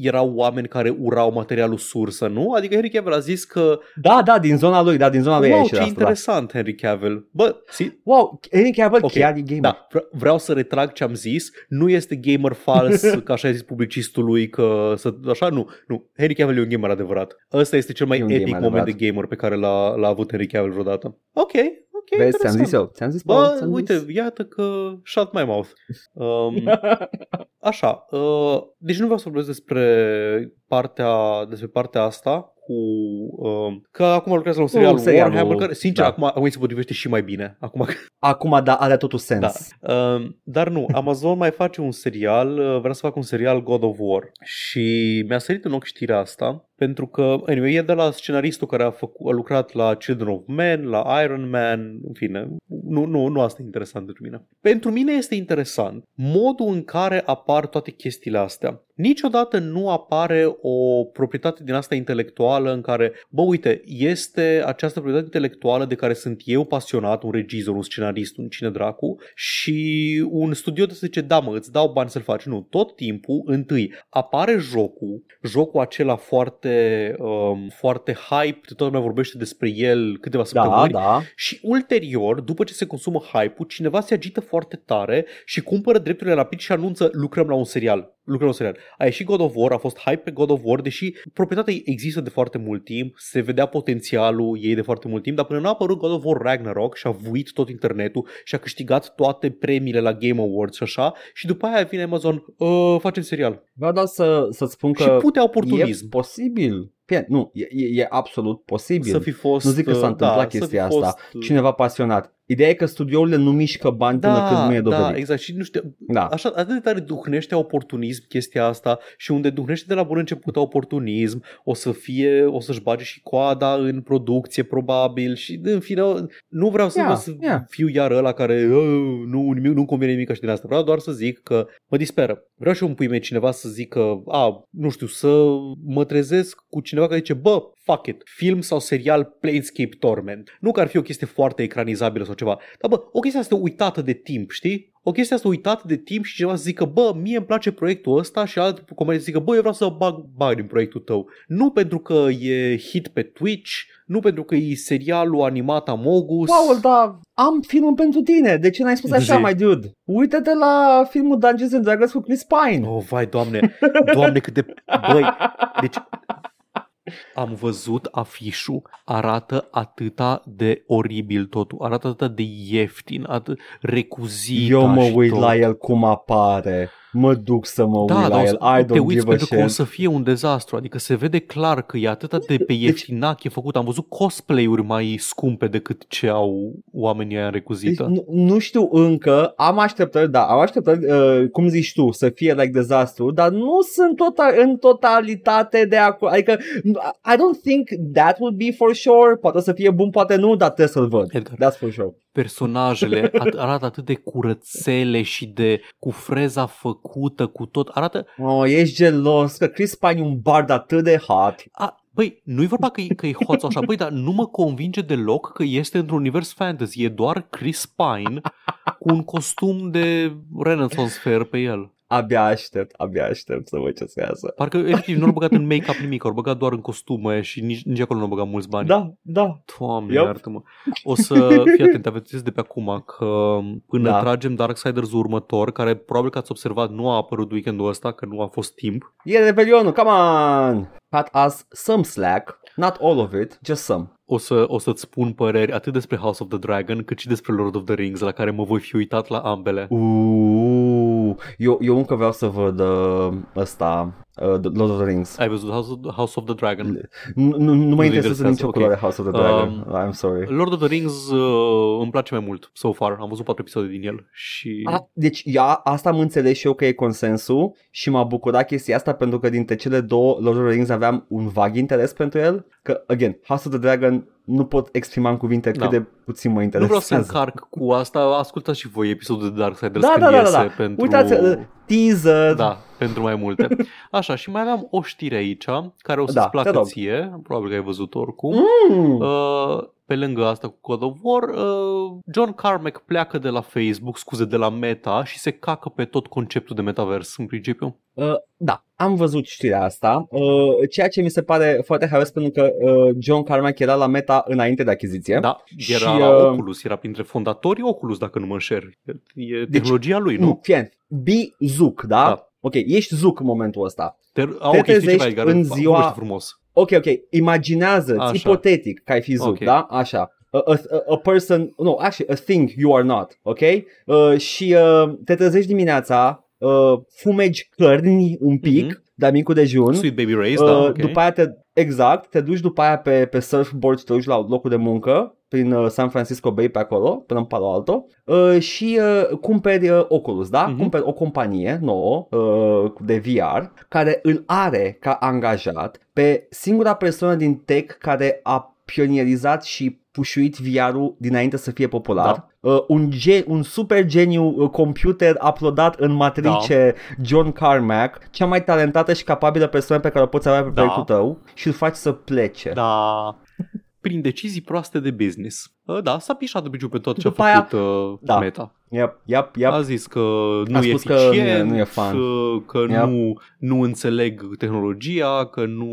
erau oameni care urau materialul sursă, nu? Adică Henry Cavill a zis că Da, da, din zona lui, da, din zona lui a wow, ieșit ce asta, da. interesant Henry Cavill. Bă, si, Wow, Henry Cavill Ok, chiar e gamer. da, vre- vreau să retrag ce am zis. Nu este gamer fals, ca așa a zis publicistul lui, că să, așa, nu. Nu, Henry Cavill e un gamer adevărat. Ăsta este cel mai E un epic gamer moment adevărat. de gamer pe care l-a, l-a avut Henry Cavill vreodată. Ok, ok, Vezi, ți-am interesant. zis eu, ți-am zis, Paul, Bă, ți-am uite, zis. iată că shut my mouth. Um, așa, uh, deci nu vreau să vorbesc despre partea, despre partea asta cu uh, că acum lucrează la un serial serialul, Warhammer care, sincer, da. acum, acum îi se potrivește și mai bine. Acum Acum, da, are totul sens. da. Uh, dar nu, Amazon mai face un serial, uh, vrea să facă un serial God of War și mi-a sărit în ochi știrea asta pentru că, anyway, e de la scenaristul care a, făcut, a lucrat la Children of Men, la Iron Man, în fine, nu, nu, nu asta e interesant pentru mine. Pentru mine este interesant modul în care apar toate chestiile astea. Niciodată nu apare o proprietate din asta intelectuală în care, bă, uite, este această proprietate intelectuală de care sunt eu pasionat, un regizor, un scenarist, un cine dracu, și un studio de zice, da mă, îți dau bani să-l faci. Nu, tot timpul, întâi, apare jocul, jocul acela foarte, um, foarte hype, toată lumea vorbește despre el câteva Da, săptămâni, da. și ulterior, după ce se consumă hype-ul, cineva se agită foarte tare și cumpără drepturile rapid și anunță lucrăm la un serial. Lucrăm la un serial. A ieșit God of War, a fost hype pe God of War, deși proprietatea există de foarte mult timp, se vedea potențialul ei de foarte mult timp, dar până n-a apărut God of War Ragnarok și a vuit tot internetul și a câștigat toate premiile la Game Awards și așa, și după aia vine Amazon, "Uh, facem serial. Vreau doar să, să-ți spun și că putea e oportunism. posibil. Fie, nu, e, e, e absolut posibil. Să fi fost... nu zic că s-a uh, întâmplat da, să fi chestia fost, asta. uh, Cineva pasionat. Ideea e că studiourile nu mișcă bani până da, când nu e dovedit. da, exact. Și nu știu, Da. Așa, atât de tare duhnește oportunism chestia asta și unde duhnește de la bun început oportunism, o să fie, o să-și bage și coada în producție probabil și în fine, nu vreau să, Ia, să ia. fiu iar ăla care "Oh, nu, nimic, nu convine nimic și din asta. Vreau doar să zic că mă disperă. Vreau și eu un pui mei cineva să zică, a, nu știu, să mă trezesc cu cineva care zice, bă, fuck it, film sau serial Planescape Torment. Nu că ar fi o chestie foarte ecranizabilă sau ceva, dar bă, o chestie asta uitată de timp, știi? O chestie asta uitată de timp și cineva să zică, bă, mie îmi place proiectul ăsta și alt comerciant să zică, bă, eu vreau să bag bani în proiectul tău. Nu pentru că e hit pe Twitch, nu pentru că e serialul animat Amogus. Paul, da, am filmul pentru tine. De ce n-ai spus așa, Zi. mai dude? Uite-te la filmul Dungeons and Dragons cu Chris Pine. Oh, vai, doamne, doamne cât de... Băi, deci am văzut afișul, arată atâta de oribil totul, arată atât de ieftin, atât recuzit. Eu mă și uit tot. la el cum apare. Mă duc să mă Da, uit la dar el. o- I te don't uiți give a pentru că o shit. să fie un dezastru, adică se vede clar că e atât de pe Deci- ieftinac e făcut. Am văzut cosplay-uri mai scumpe decât ce au oamenii aia în Deci, recuzită. nu, nu știu încă, am așteptări, da, am așteptări, uh, cum zici tu, să fie like dezastru, dar nu sunt tota- în totalitate de acord. Adică, I don't think that would be for sure. Poate să fie bun, poate nu, dar trebuie să-l văd. Edgar, That's for sure. personajele at- arată atât de curățele și de cu freza făcută, cu tot. Arată, Oh, ești gelos că Chris Pine e un bard atât de hot. a, băi, nu-i vorba că e, că e hot sau așa, băi, dar nu mă convinge deloc că este într-un univers fantasy. E doar Chris Pine cu un costum de Renaissance fair pe el. Abia aștept, abia aștept să văd ce se iasă. Parcă efectiv nu au băgat în make-up nimic, au băgat doar în costume și nici, nici acolo nu au băgat mulți bani. Da, da. Doamne, Yep. iartă-mă. O să fii atent, aveți de pe acum că până Da. tragem Darksiders următor, care probabil că ați observat nu a apărut weekendul ăsta, că nu a fost timp. E Revelionul, come on! Cut us some slack, not all of it, just some. O, să, o să-ți spun păreri atât despre House of the Dragon, cât și despre Lord of the Rings, la care mă voi fi uitat la ambele. Uuu, eu, eu încă vreau să văd uh, ăsta, uh, The Lord of the Rings. Ai văzut House of, House of the Dragon? Nu, nu, nu mă te interesează interesează, nicio ok. culoare House of the Dragon. Um, I'm sorry. Lord of the Rings uh, îmi place mai mult, so far. Am văzut patru episoade din el și... A, deci ia, asta am înțeles și eu că e consensul și m-a bucurat chestia asta pentru că dintre cele două Lord of the Rings aveam un vag interes pentru el. Că, again, House of the Dragon nu pot exprima în cuvinte cât Da. de puțin mă Nu interesează. vreau să încarc cu asta, ascultați și voi episodul de Darksiders Da, când da, da, da, iese da. pentru... Uitați, uh, teaser. Da, pentru mai multe. Așa, și mai aveam o știre aici, care o să-ți Da, te placă rog. ție, probabil că ai văzut oricum. Mm. Uh, pe lângă asta cu God of War, uh, John Carmack pleacă de la Facebook, scuze, de la Meta și se cacă pe tot conceptul de metavers în principiu. Uh, da, am văzut știrea asta, uh, ceea ce mi se pare foarte haios pentru că uh, John Carmack era la Meta înainte de achiziție. Da, era Și, la uh, Oculus, era printre fondatorii Oculus, dacă nu mă înșer. E Deci, tehnologia lui, nu? Nu, fie, be Zuc, da? Da. Ok, ești Zuc în momentul ăsta. Te, a, te ok, știi trezești ceva, Edgar, în fa- ziua- vorbește frumos. Ok, ok, imaginează-ți, Așa. ipotetic, că ai fi Zuc, Ok. da? Așa. A, a, a person, no, actually, a thing you are not, ok? Uh, și uh, te trezești dimineața, uh, fumegi cărni un pic, Mhm. De micul dejun, Sweet Baby Race, Uh, da, ok. După aia te, exact, te duci după aia pe, pe surfboard și te duci la locul de muncă prin uh, San Francisco Bay pe acolo, până în Palo Alto uh, și uh, cumperi uh, Oculus, da? Mhm. Cumperi o companie nouă uh, de VR care îl are ca angajat pe singura persoană din tech care a pionierizat și pușuit VR-ul dinainte să fie popular. Uh, un, ge- un super geniu uh, computer uploadat în matrice John Carmack, cea mai talentată și capabilă persoană pe care o poți avea pe Da. proiectul tău și îl faci să plece. Da. Prin decizii proaste de business. Uh, Da, s-a pișat de biciu pe tot ce După a aia- făcut uh, da. Meta. Yep, yep, yep. A zis că nu A e spus că eficient, nu e- nu e fan. uh, că Yep. nu, nu înțeleg tehnologia, că nu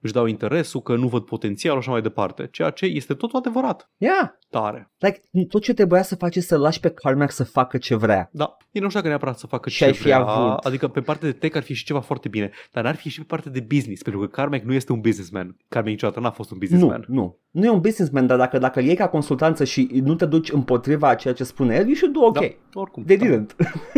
își dau interesul, că nu văd potențial și așa mai departe. Ceea ce este totul adevărat. Yeah. Tare. Like, tot ce trebuia să faci este să lași pe Carmack să facă ce vrea. Da, eu nu știu dacă neapărat să facă Și ce ai fi vrea, avut. adică pe partea de tech ar fi și ceva foarte bine, dar n-ar fi și pe partea de business, pentru că Carmack nu este un businessman. Carmack niciodată n-a fost un Nu, businessman. nu. Nu e un businessman, dar dacă, dacă îl iei ca consultanță și nu te duci împotriva a ceea ce spune el, you should do ok. Da, oricum. They da. didn't.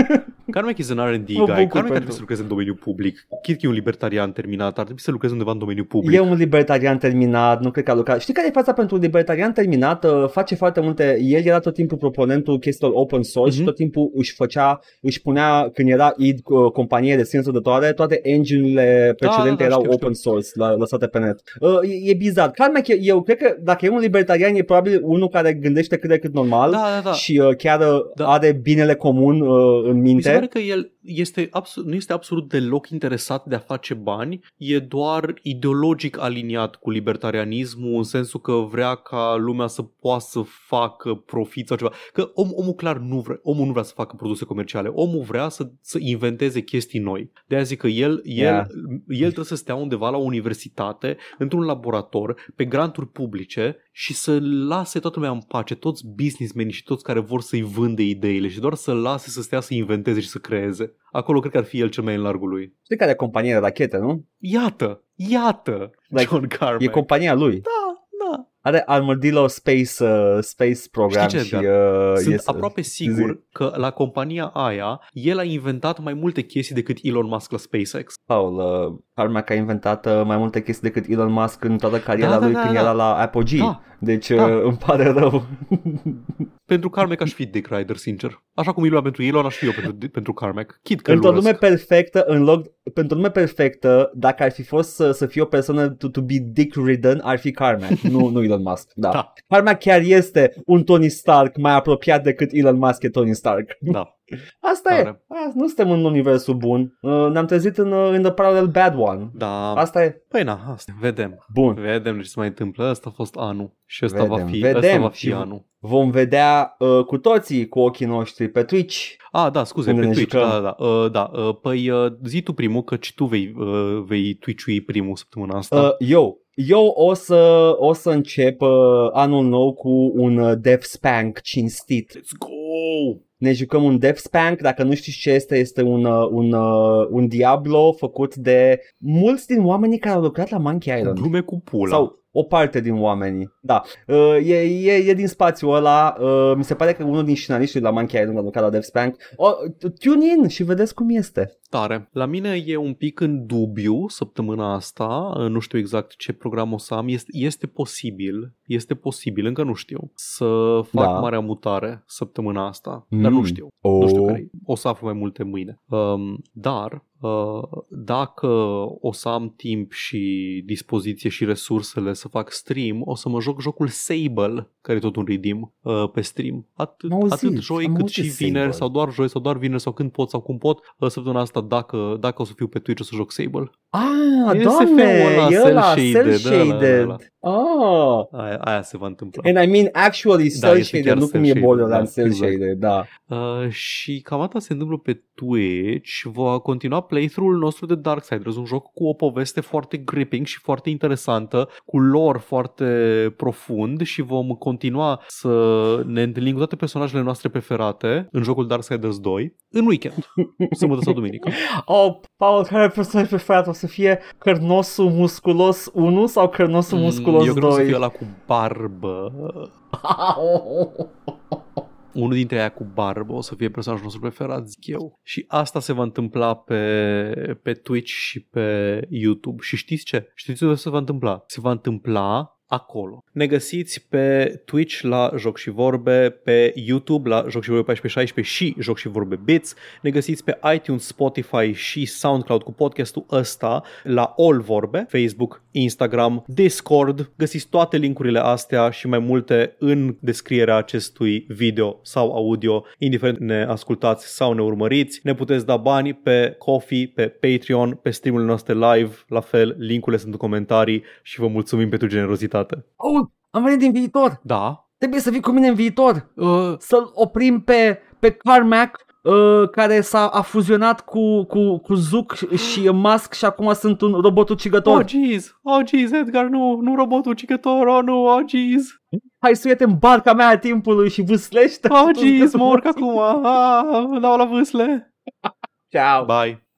Carmack is an R&D Mă guy. bucur Carmack ar pentru- trebui să lucreze în domeniul public. Chit că e un libertarian terminat, ar trebui să lucreze undeva în domeniul public. E un libertarian terminat, nu cred că a lucrat. Știi care e fața pentru un libertarian terminat? Uh, Face foarte multe, el era tot timpul proponentul chestiilor open source și Mhm. tot timpul își făcea, își punea, când era id uh, companie de sine sădătoare, toate engine-urile precedente da, erau știu, open source, la, lăsate pe net. Uh, e, e bizar. Carmack, e- eu cred că dacă e un libertarian, e probabil unul care gândește cât de cât normal Da, da, da. și uh, chiar uh, Da. are binele comun uh, în Mi se minte. Pare că el este absolut, nu este absolut deloc interesat de a face bani, e doar ideologic aliniat cu libertarianismul în sensul că vrea ca lumea să poată să facă profit sau ceva. Că om, omul clar nu vrea, omul nu vrea să facă produse comerciale, omul vrea să, să inventeze chestii noi. De aia zic că el, el, Yeah. el trebuie să stea undeva la o universitate, într-un laborator, pe granturi publice și să lase toată lumea în pace, toți businessmenii și toți care vor să-i vândă ideile și doar să lase să stea să inventeze și să creeze. Acolo cred că ar fi el cel mai în largul lui. Știi care e compania de rachete, nu? Iată, iată, Like, John Carmack. E compania lui. Da, da. Are Armadillo Space, uh, space Program Știi ce, și Edgar? uh, Sunt este- aproape sigur că la compania aia el a inventat mai multe chestii decât Elon Musk la SpaceX. Paul, uh, Carmack a inventat uh, mai multe chestii decât Elon Musk în toată cariera Da, da, lui da, când da. era la Apogee. Da. Deci Da. uh, îmi pare rău. Pentru Carmack aș fi Dick Rider, sincer. Așa cum e lumea pentru Elon, aș fi eu pentru, pentru Carmack. Chit că Într-o îl lume urăsc. perfectă, în loc, pentru o lume perfectă, dacă ar fi fost să, să fie o persoană to, to be dick ridden, ar fi Carmack, nu, nu Elon Musk. Da. Da. Carmack chiar este un Tony Stark mai apropiat decât Elon Musk e Tony Stark. Da. Asta e. Tare. A, nu suntem în universul bun. Uh, ne-am trezit în, uh, în the parallel bad one. Da. Asta e. Păi na, asta. Vedem. Bun. Vedem ce se mai întâmplă. Asta a fost anul. Și ăsta Vedem, va fi, vedem. ăsta va fi Și- anul. Vom vedea uh, cu toții cu ochii noștri pe Twitch. Ah, da, scuze, Unde pe ne Twitch, jucăm. da, da, da. Uh, da. Uh, păi uh, zi tu primul, că tu vei, uh, vei Twitch-ui primul săptămâna asta. Uh, eu, eu o să, o să încep uh, anul nou cu un uh, Death Spank cinstit. Let's go! Ne jucăm un Death Spank, dacă nu știți ce este, este un, uh, un, uh, un Diablo făcut de mulți din oamenii care au lucrat la Monkey Island. Glume cu pula. Sau o parte din oamenii. Da. Uh, e, e, e din spațiul ăla. Uh, mi se pare că unul din scenariștii la Monkey Island a lucrat la Death Spank. Oh, tune in și vedeți cum este. Tare. La mine e un pic în dubiu săptămâna asta, nu știu exact ce program o să am. Este, este posibil, este posibil, încă nu știu, să fac Da. marea mutare săptămâna asta, dar nu Mm. știu. Oh. Nu știu care O să aflu mai multe mâine. Um, dar uh, dacă o să am timp și dispoziție și resursele să fac stream, o să mă joc jocul Sable, care e tot un redeem uh, pe stream. Atât, Am auzit, atât joi am cât auzit și Sable. vineri sau doar joi sau doar vineri sau când pot sau cum pot. Uh, săptămâna asta dacă, dacă o să fiu pe Twitch o să joc Sable. Ah, E doamne, SF-ul ăla, e ăla, cel-shaded, cel-shaded. ăla, Ah. Aia, aia se va întâmpla. And I mean actually Da, cel este shaded, chiar nu cum e cel-shaded, Borderlands da, cel exact. shaded, da. Uh, și cam asta se întâmplă pe Twitch. Va continua playthrough-ul nostru de Darksiders, un joc cu o poveste foarte gripping și foarte interesantă, cu lore foarte profund și vom continua să ne întâlnim cu toate personajele noastre preferate în jocul Darksiders 2 în weekend, sâmbătă sau duminică. Oh, Paul, care personaj preferat o să fie Cărnosul Musculos 1 sau Cărnosul Musculos Mm, Eu cred că o să 2? fie ăla cu barbă. Unul dintre aia cu barbă o să fie personajul nostru preferat, zic eu. Și asta se va întâmpla pe, pe Twitch și pe YouTube. Și știți ce? Știți ce se va întâmpla? Se va întâmpla acolo. Ne găsiți pe Twitch la Joc și Vorbe, pe YouTube la Joc și Vorbe 1416 și Joc și Vorbe Bits. Ne găsiți pe iTunes, Spotify și SoundCloud cu podcastul ăsta la All Vorbe, Facebook, Instagram, Discord. Găsiți toate linkurile astea și mai multe în descrierea acestui video sau audio, indiferent ne ascultați sau ne urmăriți. Ne puteți da bani pe Coffee, pe Patreon, pe streamurile noastre live, la fel, linkurile sunt în comentarii și vă mulțumim pentru generozitate. Oh, am venit din viitor! Da, Trebuie să vii cu mine în viitor! uh, Să-l oprim pe, pe Carmack Uh, care s-a a fuzionat cu, cu, cu Zuc și Musk și acum sunt un robot ucigător. Oh, jeez! Oh, jeez, Edgar, nu, nu robotul ucigător, oh, nu, oh, jeez! Hai să în barca mea a timpului și vâslește. Oh, jeez, mă urc acum, ah, dau la vâsle! Ciao. Bye!